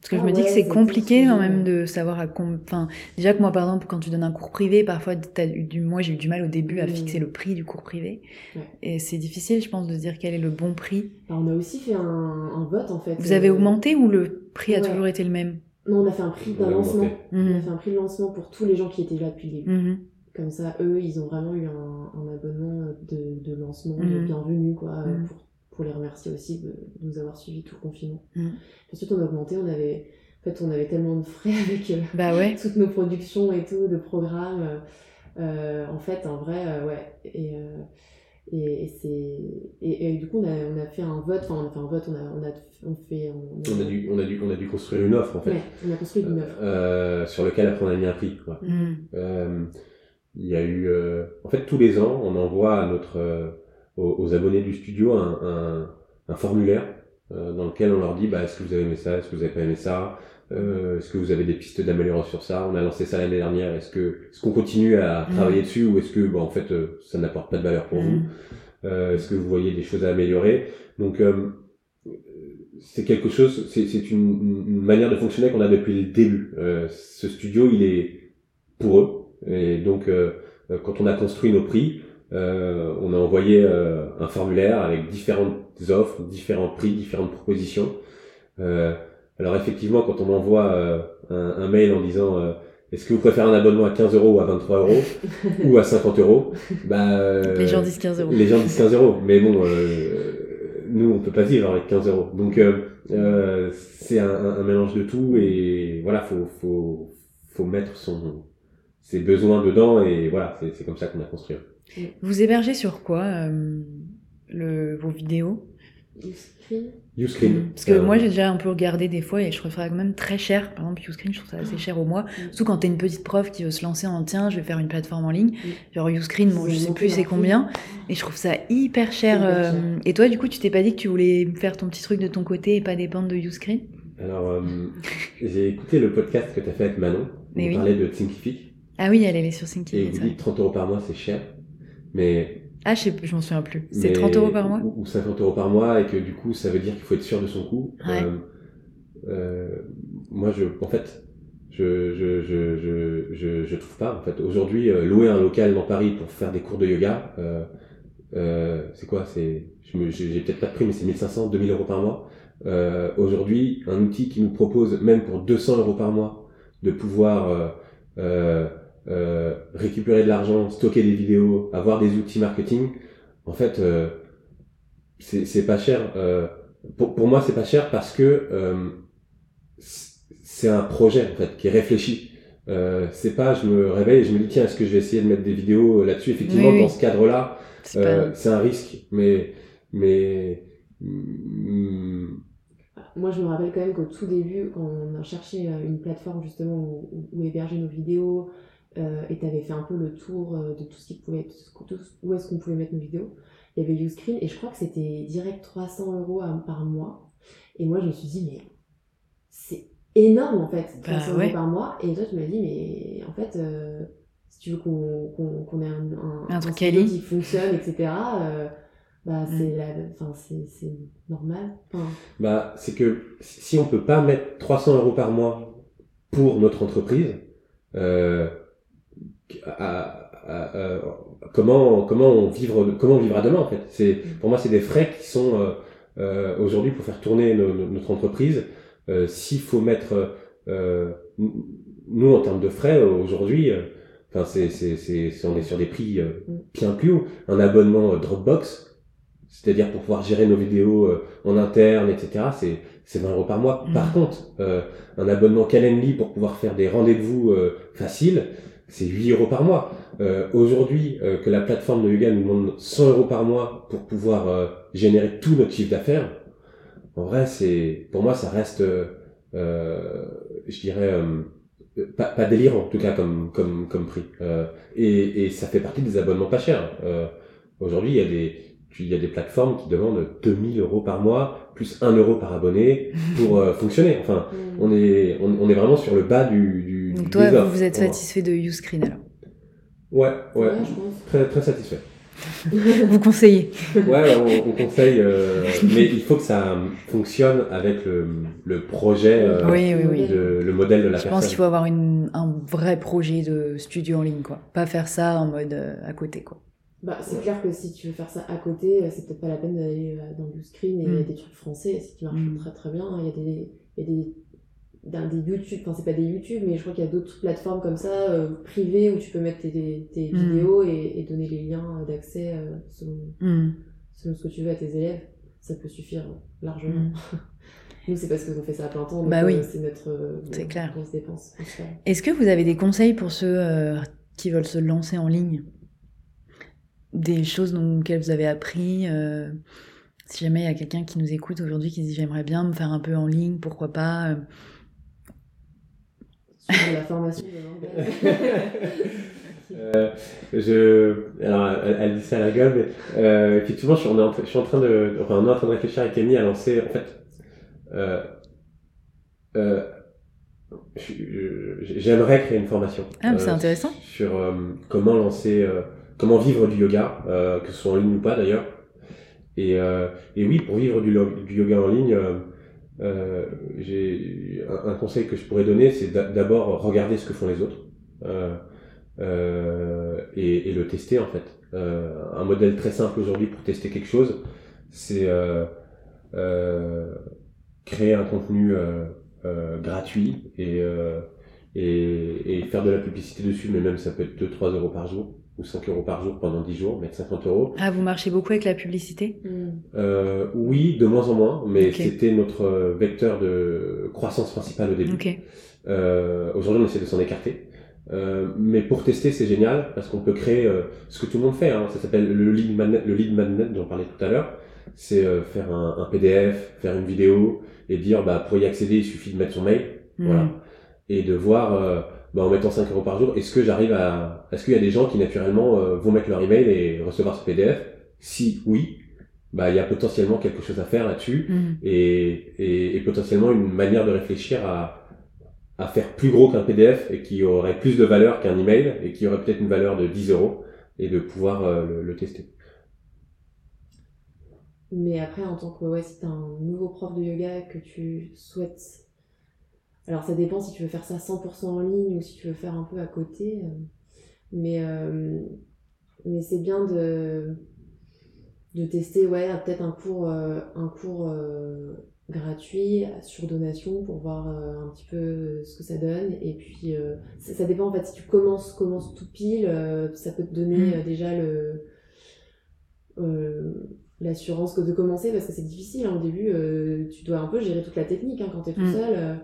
Parce que je Ah me dis que c'est compliqué quand même de savoir à combien. Enfin, déjà que moi, par exemple, quand tu donnes un cours privé, parfois, t'as eu du... moi, j'ai eu du mal au début à Mm. fixer le prix du cours privé. Ouais. Et c'est difficile, je pense, de dire quel est le bon prix. alors, on a aussi fait un, un vote en fait. Vous avez Euh, augmenté ou le prix a toujours été le même? Non, on a fait un prix d'un lancement. augmenté. On a Mhm. fait un prix de lancement pour tous les gens qui étaient là depuis le début. Mhm. Comme ça, eux, ils ont vraiment eu un, un abonnement de, de lancement, de Mhm. bienvenue, quoi, Mhm. pour, pour les remercier aussi de, de nous avoir suivis tout le confinement. Ensuite, on a augmenté, on avait, en fait, on avait tellement de frais avec euh, Bah ouais. toutes nos productions et tout, de programmes. euh, euh, en fait, en vrai, euh, ouais. Et, euh, et, et c'est et, et du coup, on a, on a fait un vote, enfin, on a fait un vote, on a, on a, on fait, on, on a dû on a dû on a dû construire une offre en fait ouais, on a construit une offre. euh, sur lequel après on a mis un prix quoi. Euh, il y a eu euh, en fait tous les ans on envoie à notre euh, aux, aux abonnés du studio un, un, un formulaire euh, dans lequel on leur dit bah, est-ce que vous avez aimé ça est-ce que vous avez pas aimé ça euh, est-ce que vous avez des pistes d'amélioration sur ça on a lancé ça l'année dernière est-ce que est-ce qu'on continue à Mhm. travailler dessus ou est-ce que bon en fait euh, ça n'apporte pas de valeur pour vous Mhm. euh, Est-ce que vous voyez des choses à améliorer Donc, euh, c'est quelque chose, c'est c'est une, une manière de fonctionner qu'on a depuis le début. Euh, ce studio, il est pour eux. Et donc, quand on a construit nos prix, euh, on a envoyé euh, un formulaire avec différentes offres, différents prix, différentes propositions. Euh, alors effectivement, quand on envoie euh, un, un mail en disant euh, est-ce que vous préférez un abonnement à 15 euros ou à 23 euros ou à 50 euros bah, euh, Les gens disent 15 euros. les gens disent 15 euros, mais bon, euh, nous on peut pas vivre avec 15 euros. Donc euh, euh, c'est un, un- mélange de tout et voilà, faut faut faut mettre son ses besoins dedans et voilà, c'est c'est comme ça qu'on a construit. Vous hébergez sur quoi euh, le... vos vidéos? Uscreen. Uscreen. Mm. Parce que euh, moi j'ai déjà un peu regardé des fois et je trouve ça quand même très cher. Par exemple, Uscreen, je trouve ça assez cher au mois. Surtout quand t'es une petite prof qui veut se lancer en tiens, je vais faire une plateforme en ligne. Genre Uscreen, bon, je sais plus c'est combien. Et je trouve ça hyper cher. Hyper cher. euh, Et toi, du coup, tu t'es pas dit que tu voulais faire ton petit truc de ton côté et pas dépendre de Uscreen Alors euh, j'ai écouté le podcast que tu as fait avec Manon. Mais On oui. parlait de Thinkific Ah oui, elle, elle est sur et Thinking. vous dites 30 euros par mois, c'est cher. Mais Ah, je je m'en souviens plus. C'est mais- 30 euros par mois? ou, ou 50 euros par mois et que du coup ça veut dire qu'il faut être sûr de son coût. Ouais. Euh, euh, moi je en fait je je je je je, trouve pas en fait aujourd'hui euh, louer un local dans Paris pour faire des cours de yoga c'est quoi? C'est j'ai peut-être pas de prix mais c'est 1500 2000 euros par mois aujourd'hui un outil qui nous propose même pour 200 euros par mois de pouvoir euh, récupérer de l'argent, stocker des vidéos, avoir des outils marketing, en fait, euh, c'est pas cher. Euh, pour, pour moi, c'est pas cher parce que euh, c'est un projet en fait qui est réfléchi. Euh, c'est pas, je me réveille et je me dis tiens, est-ce que je vais essayer de mettre des vidéos là-dessus? Effectivement, Oui, oui. dans ce cadre-là, C'est euh, pas... un risque, mais mais mm, Moi, je me rappelle quand même qu'au tout début, quand on a cherché une plateforme justement où, où- où héberger nos vidéos, euh, et tu avais fait un peu le tour euh, de tout ce qui pouvait, tout ce- où est-ce qu'on pouvait mettre nos vidéos, il y avait Uscreen, et je crois que c'était direct 300 euros par mois. Et moi, je me suis dit, mais c'est énorme en fait, 300 ouais. euros par mois. Et toi, tu m'as dit, mais en fait, euh, si tu veux qu'on qu'on qu'on ait un, Un truc qui fonctionne, etc., euh, bah, Mm. c'est la- enfin, c'est c'est normal. Enfin, bah, c'est que si on peut pas mettre 300 euros par mois pour notre entreprise, euh, à- à- à- comment comment on vivre comment on vivra demain en fait. C'est pour moi c'est des frais qui sont euh, euh, aujourd'hui pour faire tourner notre entreprise. Euh, S'il faut mettre euh, nous en termes de frais aujourd'hui, enfin c'est c'est c'est on est sur des prix bien plus hauts. Un abonnement Dropbox, c'est-à-dire pour pouvoir gérer nos vidéos en interne, etc. C'est c'est 20 euros par mois. Mmh. Par contre, un abonnement Calendly pour pouvoir faire des rendez-vous faciles, c'est 8 euros par mois. Euh, Aujourd'hui, euh, que la plateforme de yoga nous demande 100 euros par mois pour pouvoir euh, générer tout notre chiffre d'affaires, en vrai, c'est pour moi, ça reste, euh, je dirais, pas, pas délirant, en tout cas comme comme comme prix. et, et ça fait partie des abonnements pas chers. Aujourd'hui, il y a des il y a des plateformes qui demandent 2000 euros par mois plus 1 euro par abonné pour fonctionner. Enfin, mm. on est on, on, est vraiment sur le bas du, du Donc toi, vous, vous êtes satisfait de Uscreen alors Ouais, ouais, très, très satisfait. Vous conseillez Ouais, on, conseille, euh, mais il faut que ça fonctionne avec le, le projet, euh, oui, oui, oui. le modèle de la personne. Je pense qu'il faut avoir une, un vrai projet de studio en ligne, quoi. Pas faire ça en mode euh, à côté, quoi. Bah, c'est clair que si tu veux faire ça à côté, c'est peut-être pas la peine d'aller dans le screen et il y a des trucs français qui marchent mm. très très bien. Il y a des, il y a des d'un des YouTube, enfin c'est pas des YouTube, mais je crois qu'il y a d'autres plateformes comme ça, euh, privées, où tu peux mettre tes, tes mm. vidéos et, et, donner les liens d'accès euh, selon, mm. selon, ce que tu veux à tes élèves. Ça peut suffire largement. Mm. Nous, c'est parce qu'on fait ça à plein temps, donc bah oui. Euh, c'est notre c'est clair. grosse dépense. Est-ce que vous avez des conseils pour ceux qui veulent se lancer en ligne? Des choses dont vous avez appris Si jamais il y a quelqu'un qui nous écoute aujourd'hui qui dit j'aimerais bien me faire un peu en ligne, pourquoi pas la formation de euh, je, alors, elle, dit ça à la gueule, mais euh, effectivement, je suis, en, je suis en train de, enfin, on est en train de réfléchir avec Camille à lancer, en fait, euh, euh, j'aimerais créer une formation. Ah, c'est euh, intéressant. Sur euh, comment lancer, comment vivre du yoga, que ce soit en ligne ou pas d'ailleurs. Et, et oui, pour vivre du, du yoga en ligne, euh, j'ai un, conseil que je pourrais donner, c'est d'abord regarder ce que font les autres euh, euh, et, et, le tester en fait. Euh, un modèle très simple aujourd'hui pour tester quelque chose, c'est créer un contenu gratuit et, et, et, faire de la publicité dessus, mais même ça peut être 2-3 euros par jour ou 5 euros par jour pendant 10 jours, mettre 50 euros. Ah, vous marchez beaucoup avec la publicité? Euh, Oui, de moins en moins, mais c'était notre vecteur de croissance principale au début. Okay. Euh, Aujourd'hui, on essaie de s'en écarter. Euh, mais pour tester, c'est génial parce qu'on peut créer euh, ce que tout le monde fait. Hein. Ça s'appelle le lead magnet, le lead magnet dont on parlait tout à l'heure. C'est euh, faire un, un, PDF, faire une vidéo et dire bah pour y accéder, il suffit de mettre son mail, hmm. voilà, et de voir euh, bah, en mettant 5 euros par jour, est-ce que j'arrive à, est-ce qu'il y a des gens qui naturellement euh, vont mettre leur email et recevoir ce PDF Si oui, bah il y a potentiellement quelque chose à faire là-dessus mm. et, et, et, potentiellement une manière de réfléchir à, à faire plus gros qu'un PDF et qui aurait plus de valeur qu'un email et qui aurait peut-être une valeur de 10 euros et de pouvoir euh, le, le, tester. Mais après, en tant que ouais, si t'as un nouveau prof de yoga que tu souhaites alors ça dépend si tu veux faire ça 100% en ligne ou si tu veux faire un peu à côté. Euh. Mais, euh, mais c'est bien de, de tester ouais, peut-être un cours, euh, un cours gratuit sur donation pour voir un petit peu ce que ça donne. Et puis ça, dépend en fait si tu commences, commences tout pile, ça peut te donner mm. déjà le l'assurance de commencer parce que c'est difficile hein, au début tu dois un peu gérer toute la technique hein, quand tu es tout mm. seul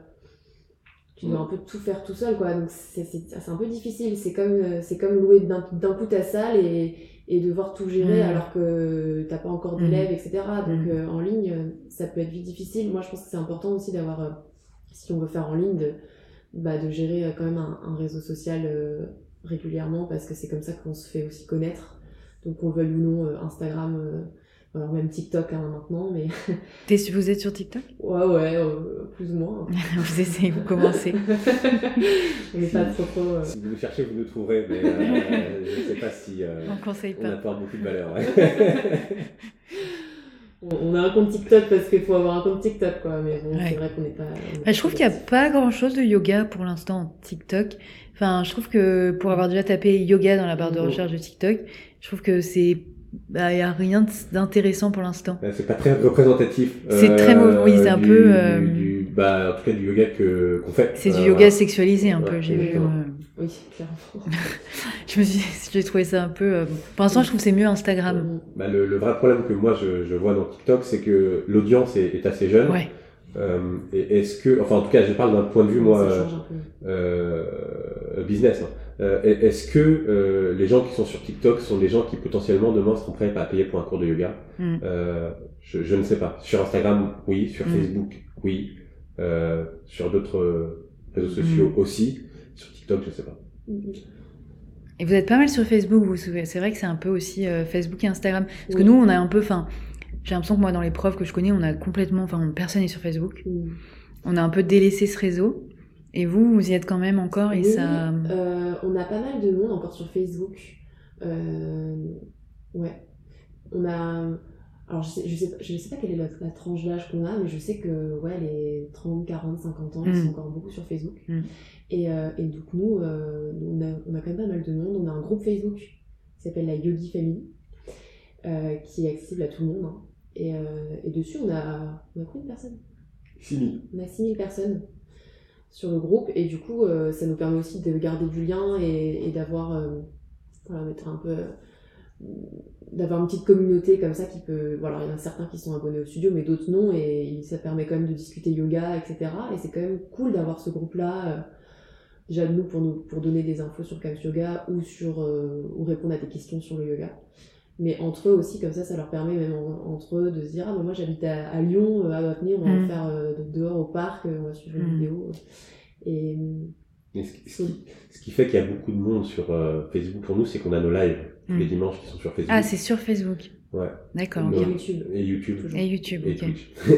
tu dois un peu tout faire tout seul quoi. Donc c'est un peu difficile. C'est comme euh, c'est comme louer d'un coup ta salle et, et devoir tout gérer alors que t'as pas encore d'élèves etc donc euh, en ligne ça peut être vite difficile. Moi je pense que c'est important aussi d'avoir euh, si on veut faire en ligne de bah, de gérer quand même un, un réseau social régulièrement parce que c'est comme ça qu'on se fait aussi connaître. Donc on le veuille ou non Instagram alors même TikTok hein, maintenant, mais... vous êtes sur TikTok? Ouais, ouais, euh, plus ou moins. vous essayez, vous commencez. on n'est pas trop trop... Euh. Si vous nous cherchez, vous nous trouverez, mais euh, je ne sais pas si on, conseille on apporte beaucoup de valeur. Ouais. On a un compte TikTok parce qu'il faut avoir un compte TikTok, quoi. Mais bon, c'est vrai qu'on n'est pas. Bah, je trouve qu'il n'y a pas grand chose de yoga pour l'instant TikTok. Enfin, je trouve que pour avoir déjà tapé yoga dans la barre de recherche de TikTok, je trouve que c'est bah, il n'y a rien d'intéressant pour l'instant. Bah, c'est pas très représentatif. C'est très mauvais, oui, c'est un euh, peu. Du, bah, en tout cas, du yoga que, qu'on fait. C'est du euh, yoga sexualisé un peu, j'ai vu. Oui, clairement. je me suis j'ai trouvé ça un peu. Euh, pour l'instant, je trouve que c'est mieux Instagram. Bah, le, le, vrai problème que moi je, je vois dans TikTok, c'est que l'audience est, est, assez jeune. Ouais. Euh, et est-ce que, enfin en tout cas, je parle d'un point de vue moi euh, business. Hein. Euh, est-ce que euh, les gens qui sont sur TikTok sont des gens qui potentiellement demain seront prêts à payer pour un cours de yoga mm. euh, je, je, ne sais pas. Sur Instagram, oui. Sur mm. Facebook, oui. Euh, sur d'autres réseaux sociaux mm. aussi. Sur TikTok, je ne sais pas. Et vous êtes pas mal sur Facebook, vous C'est vrai que c'est un peu aussi Facebook et Instagram. Parce que nous, on a un peu, enfin, j'ai l'impression que moi, dans les profs que je connais, on a complètement, enfin, personne n'est sur Facebook. On a un peu délaissé ce réseau. Et vous, vous y êtes quand même encore et ça. Euh, on a pas mal de monde encore sur Facebook. Euh, ouais. On a. Alors, je sais, je sais, je sais pas quelle est la, tranche d'âge qu'on a, mais je sais que ouais, les 30, 40, 50 ans, ils sont mm. encore beaucoup sur Facebook. Mm. Et, euh, et, donc, nous, euh, on, a, on a quand même pas mal de monde. On a un groupe Facebook qui s'appelle la Yogi Family, euh, qui est accessible à tout le monde. Hein. Et, et, dessus, on a, on a combien de personnes? 6000. On a 6000 personnes sur le groupe. Et du coup euh, ça nous permet aussi de garder du lien et, d'avoir euh, voilà mettre un peu euh, d'avoir une petite communauté comme ça qui peut voilà il y en a certains qui sont abonnés au studio mais d'autres non. Et ça permet quand même de discuter yoga etc et c'est quand même cool d'avoir ce groupe là déjà nous pour nous pour donner des infos sur Kams Yoga ou sur ou répondre à des questions sur le yoga mais entre eux aussi comme ça ça leur permet même entre eux de se dire ah moi j'habite à, Lyon à venir on va mm. faire dehors au parc on va suivre une mm. vidéo et, ce, qui, fait qu'il y a beaucoup de monde sur euh, Facebook pour nous, c'est qu'on a nos lives tous les mm. dimanches qui sont sur Facebook. Ah, c'est sur Facebook. Ouais. D'accord. Et YouTube. Et YouTube. Et YouTube, ok.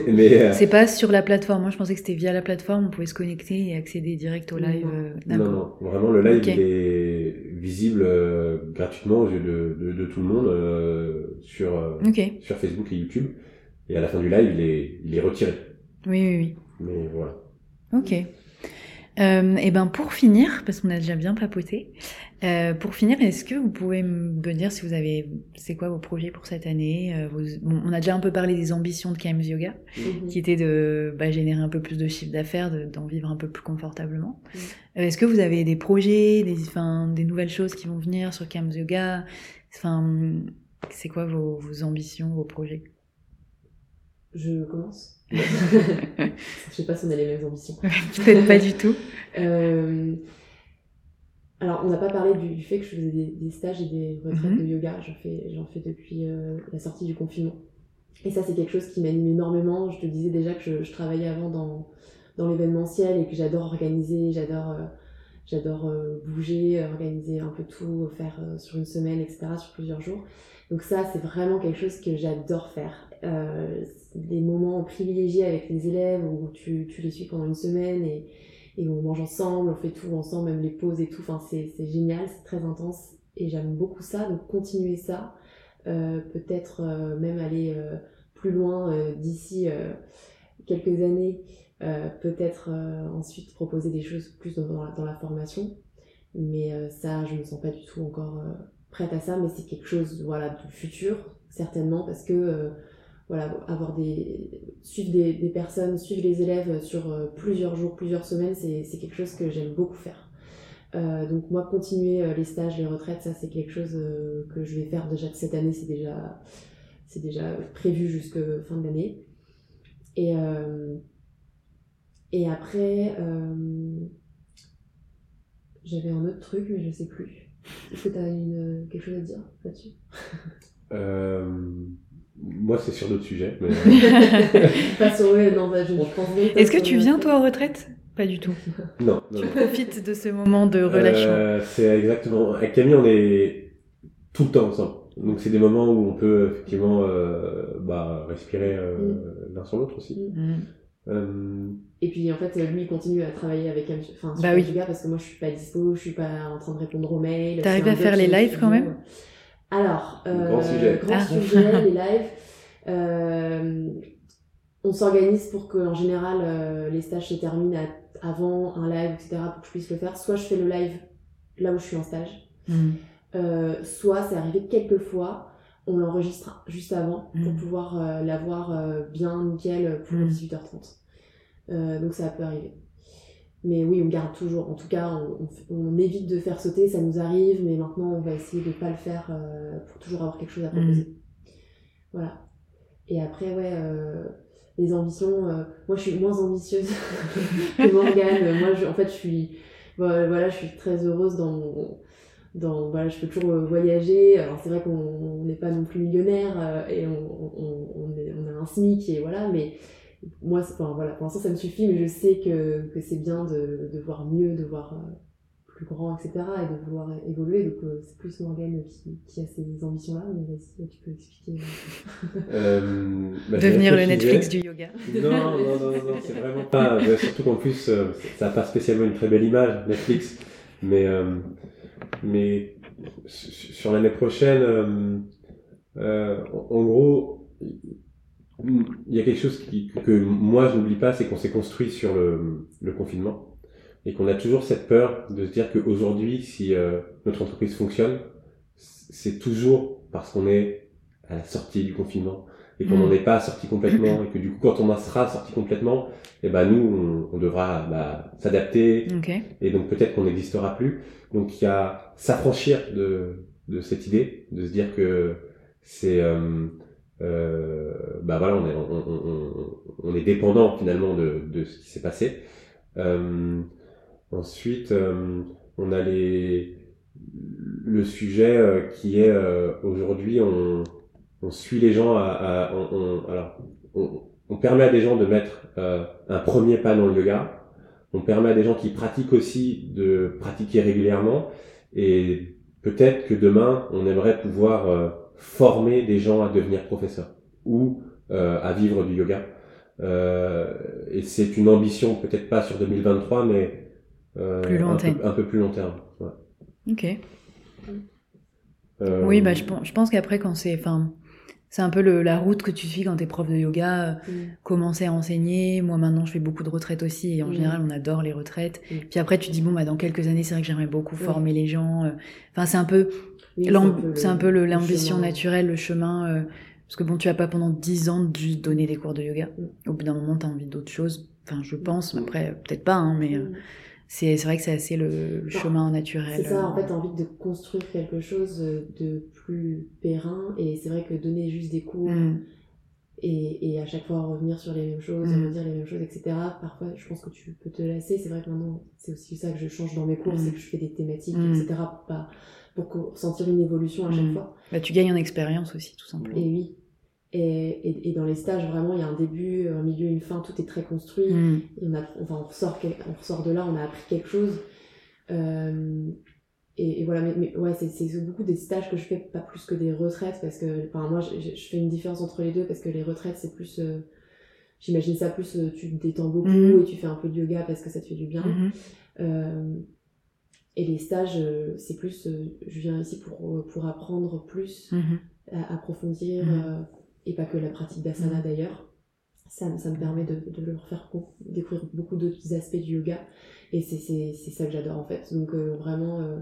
Mais euh, C'est pas sur la plateforme. Moi, je pensais que c'était via la plateforme, on pouvait se connecter et accéder direct au live. Euh, non, non, vraiment, le live il est visible gratuitement aux yeux de, de, tout le monde sur, sur Facebook et YouTube. Et à la fin du live, il est, il est retiré. Oui, oui, oui. Mais voilà. Ok. Euh, et ben pour finir, parce qu'on a déjà bien papoté, euh, pour finir, est-ce que vous pouvez me dire si vous avez, c'est quoi vos projets pour cette année euh, bon, On a déjà un peu parlé des ambitions de KM's Yoga, mhm. qui était de bah, générer un peu plus de chiffre d'affaires, d'en vivre un peu plus confortablement. Mhm. Euh, est-ce que vous avez des projets, des, des nouvelles choses qui vont venir sur KM's Yoga? Enfin, c'est quoi vos, vos ambitions, vos projets? Je commence je sais pas si on a les mêmes ambitions. Peut-être pas du tout. Euh, alors, on n'a pas parlé du, fait que je faisais des, stages et des retraites mhm. de yoga. J'en fais, j'en fais depuis euh, la sortie du confinement. Et ça, c'est quelque chose qui m'anime énormément. Je te disais déjà que je, travaillais avant dans, dans l'événementiel et que j'adore organiser, j'adore, euh, j'adore bouger, organiser un peu tout, faire sur une semaine, etc., sur plusieurs jours. Donc ça, c'est vraiment quelque chose que j'adore faire. Euh, des moments privilégiés avec les élèves où tu, les suis pendant une semaine et, et, on mange ensemble, on fait tout ensemble, même les pauses et tout. Enfin, c'est génial, c'est très intense et j'aime beaucoup ça. Donc continuer ça, euh, peut-être euh, même aller euh, plus loin euh, d'ici quelques années, peut-être ensuite proposer des choses plus dans, la, dans la formation. Mais ça, je ne me sens pas du tout encore prête à ça, mais c'est quelque chose voilà, du futur, certainement, parce que euh, voilà, avoir des, suivre des, personnes, suivre les élèves sur euh, plusieurs jours, plusieurs semaines, c'est quelque chose que j'aime beaucoup faire. Euh, donc moi, continuer les stages, les retraites, ça c'est quelque chose que je vais faire déjà cette année, c'est déjà, déjà prévu jusqu'à fin de l'année. Et, et après, j'avais un autre truc, mais je sais plus. Est-ce que tu as quelque chose à dire là-dessus? Euh, Moi, c'est sur d'autres sujets. Mais... Pas sur eux, non, bah, je Est-ce que tu viens, toi, en retraite? Pas du tout. Non. tu profites de ce moment de relâchement. Euh, c'est exactement. Avec Camille, on est tout le temps ensemble. Donc, c'est des moments où on peut effectivement euh, bah, respirer mm. l'un sur l'autre aussi. Mm. Euh, et puis en fait, lui il continue à travailler avec enfin, sur bah yoga parce que moi je suis pas dispo, je suis pas en train de répondre aux mails. T'arrives à faire les lives quand même? Alors, euh, grand sujet, grand ah. sujet les lives. on s'organise pour que en général les stages se terminent avant un live, etc. pour que je puisse le faire. Soit je fais le live là où je suis en stage, hmm. soit c'est arrivé quelques fois on l'enregistre juste avant pour mm. pouvoir euh, l'avoir euh, bien nickel pour 18h30. Mm. Euh, donc ça peut arriver. Mais oui, on garde toujours. En tout cas, on, évite de faire sauter, ça nous arrive, mais maintenant on va essayer de ne pas le faire pour toujours avoir quelque chose à proposer. Mm. Voilà. Et après, ouais, les ambitions. moi, je suis moins ambitieuse que Morgane. moi, en fait, je suis, voilà, je suis très heureuse dans mon dans voilà je peux toujours euh, voyager alors c'est vrai qu'on n'est pas non plus millionnaire euh, et on, on, on, est, on, a un SMIC et voilà mais moi enfin voilà pour l'instant ça me suffit mais je sais que, que c'est bien de, de voir mieux de voir euh, plus grand etc et de vouloir évoluer. Donc c'est plus Morgane qui, qui, a ces ambitions là mais vas-y tu peux expliquer. Bah, devenir le Netflix du yoga. Non non non non, c'est vraiment pas surtout qu'en plus ça n'a pas spécialement une très belle image Netflix. Mais mais sur l'année prochaine, euh, euh, en gros, il y a quelque chose qui, que moi je n'oublie pas, c'est qu'on s'est construit sur le, le confinement et qu'on a toujours cette peur de se dire qu'aujourd'hui, si euh, notre entreprise fonctionne, c'est toujours parce qu'on est à la sortie du confinement et qu'on n'en mm. est pas sorti complètement et que du coup quand on en sera sorti complètement et eh ben nous on, devra bah, s'adapter et donc peut-être qu'on n'existera plus donc il y a s'affranchir de, de cette idée de se dire que c'est euh, euh, bah voilà on est on, est dépendant finalement de, de ce qui s'est passé euh, ensuite euh, on a les le sujet euh, qui est aujourd'hui on on suit les gens à, on, alors, on, permet à des gens de mettre euh, un premier pas dans le yoga. On permet à des gens qui pratiquent aussi de pratiquer régulièrement. Et peut-être que demain, on aimerait pouvoir euh, former des gens à devenir professeurs ou euh, à vivre du yoga. et c'est une ambition, peut-être pas sur 2023, mais un peu, un, peu, plus long terme. Ok. oui, bah, je, je pense qu'après, quand c'est, enfin, c'est un peu la route que tu suis quand tu es prof de yoga, mm. commencer à enseigner. Moi maintenant je fais beaucoup de retraites aussi et en mm. général on adore les retraites. Mm. Puis après tu dis bon bah dans quelques années c'est vrai que j'aimerais beaucoup former les gens. Euh. Enfin c'est un peu c'est un peu l'ambition naturelle, le chemin. Euh, parce que bon tu vas pas pendant dix ans juste donner des cours de yoga. Au bout d'un moment tu as envie d'autre chose. Enfin je pense, mais après peut-être pas hein, mais euh, c'est vrai que c'est assez le, chemin naturel. C'est ça, en fait, envie de construire quelque chose de plus périn. Et c'est vrai que donner juste des cours mm. et, et, à chaque fois revenir sur les mêmes choses, mm. redire les mêmes choses, etc. Parfois, je pense que tu peux te lasser. C'est vrai que maintenant, c'est aussi ça que je change dans mes cours, mm. c'est que je fais des thématiques, etc. Pas, pour sentir une évolution à chaque fois. Bah, tu gagnes en expérience aussi, tout simplement. Et oui. Et, et, dans les stages, vraiment, il y a un début, un milieu, une fin, tout est très construit. Mm. Et on, a, enfin, on, ressort, on ressort de là, on a appris quelque chose. Euh, et, voilà, mais, ouais, c'est beaucoup des stages que je fais, pas plus que des retraites, parce que enfin, moi, je, je, fais une différence entre les deux, parce que les retraites, c'est plus. Euh, j'imagine ça plus, euh, tu te détends beaucoup mm. et tu fais un peu de yoga parce que ça te fait du bien. Et les stages, c'est plus, je viens ici pour, pour apprendre plus, mm-hmm. approfondir. Mm et pas que la pratique d'asana mm. d'ailleurs. Ça, ça, me permet de, de, leur faire découvrir beaucoup d'autres aspects du yoga et c'est ça que j'adore en fait. Donc euh, vraiment, euh,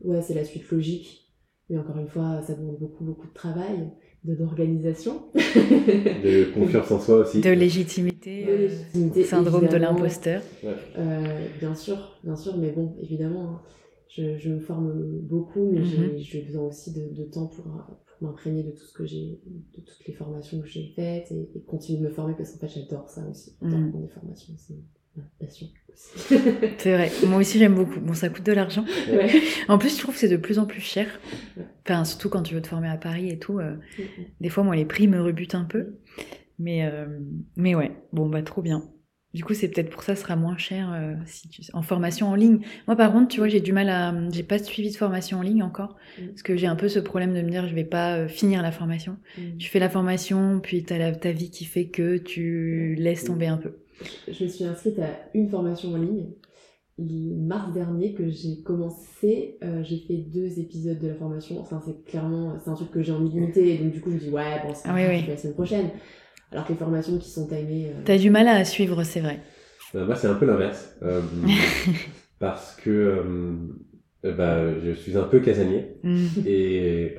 ouais, c'est la suite logique, mais encore une fois, ça demande beaucoup, beaucoup de travail, d'organisation. de confiance en soi aussi. De légitimité, de légitimité syndrome de l'imposteur. Euh, bien sûr, bien sûr, mais bon, évidemment, hein, je, je, me forme beaucoup, mais mm-hmm. j'ai besoin aussi de, de temps pour, m'imprégner de tout ce que j'ai, de toutes les formations que j'ai faites et, continuer de me former parce qu'en fait j'adore ça aussi. J'adore mm. des formations, c'est passion c'est vrai, moi aussi j'aime beaucoup. Bon, ça coûte de l'argent. En plus, je trouve que c'est de plus en plus cher. Enfin, surtout quand tu veux te former à Paris et tout. Euh, mm, mm. Des fois, moi, les prix me rebutent un peu. Mais, euh, mais ouais, bon, bah, trop bien. Du coup, c'est peut-être pour ça ce sera moins cher euh, si tu... en formation en ligne. Moi, par contre, tu vois, j'ai du mal à, j'ai pas suivi de formation en ligne encore, mm. parce que j'ai un peu ce problème de me dire, je vais pas euh, finir la formation. Tu fais la formation, puis t'as la... ta vie qui fait que tu laisses tomber un peu. Je me suis inscrite à une formation en ligne. mars dernier que j'ai commencé. Euh, j'ai fait deux épisodes de la formation. Enfin, c'est clairement, c'est un truc que j'ai en illimité. Donc, du coup, je me dis, ouais, bon, c'est ah, la semaine prochaine. Alors que les formations qui sont timées. Euh... T'as du mal à suivre, c'est vrai. Euh, moi, c'est un peu l'inverse. Euh, parce que bah, je suis un peu casanier. Mm. Et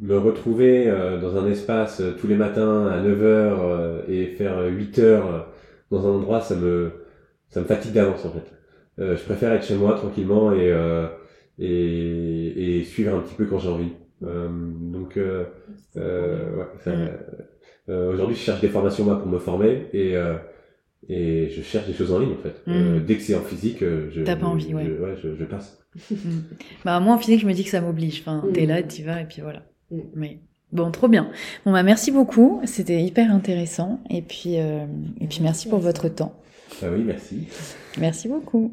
me retrouver dans un espace tous les matins à 9h et faire 8h dans un endroit, ça me ça me fatigue d'avance en fait. Euh, je préfère être chez moi tranquillement et, euh, et, et, suivre un petit peu quand j'ai envie. Euh, donc euh, euh, ouais, mm. aujourd'hui je cherche des formations moi pour me former et et je cherche des choses en ligne en fait. Mm. dès que c'est en physique, je, T'as pas envie, ouais. Je, ouais, je, je passe. Mm. bah moi en physique, je me dis que ça m'oblige. Enfin, t'es là, t'y vas et puis voilà. Mais bon, trop bien. Bon bah merci beaucoup, c'était hyper intéressant et puis et puis merci pour votre temps. Ah oui, merci. Merci beaucoup.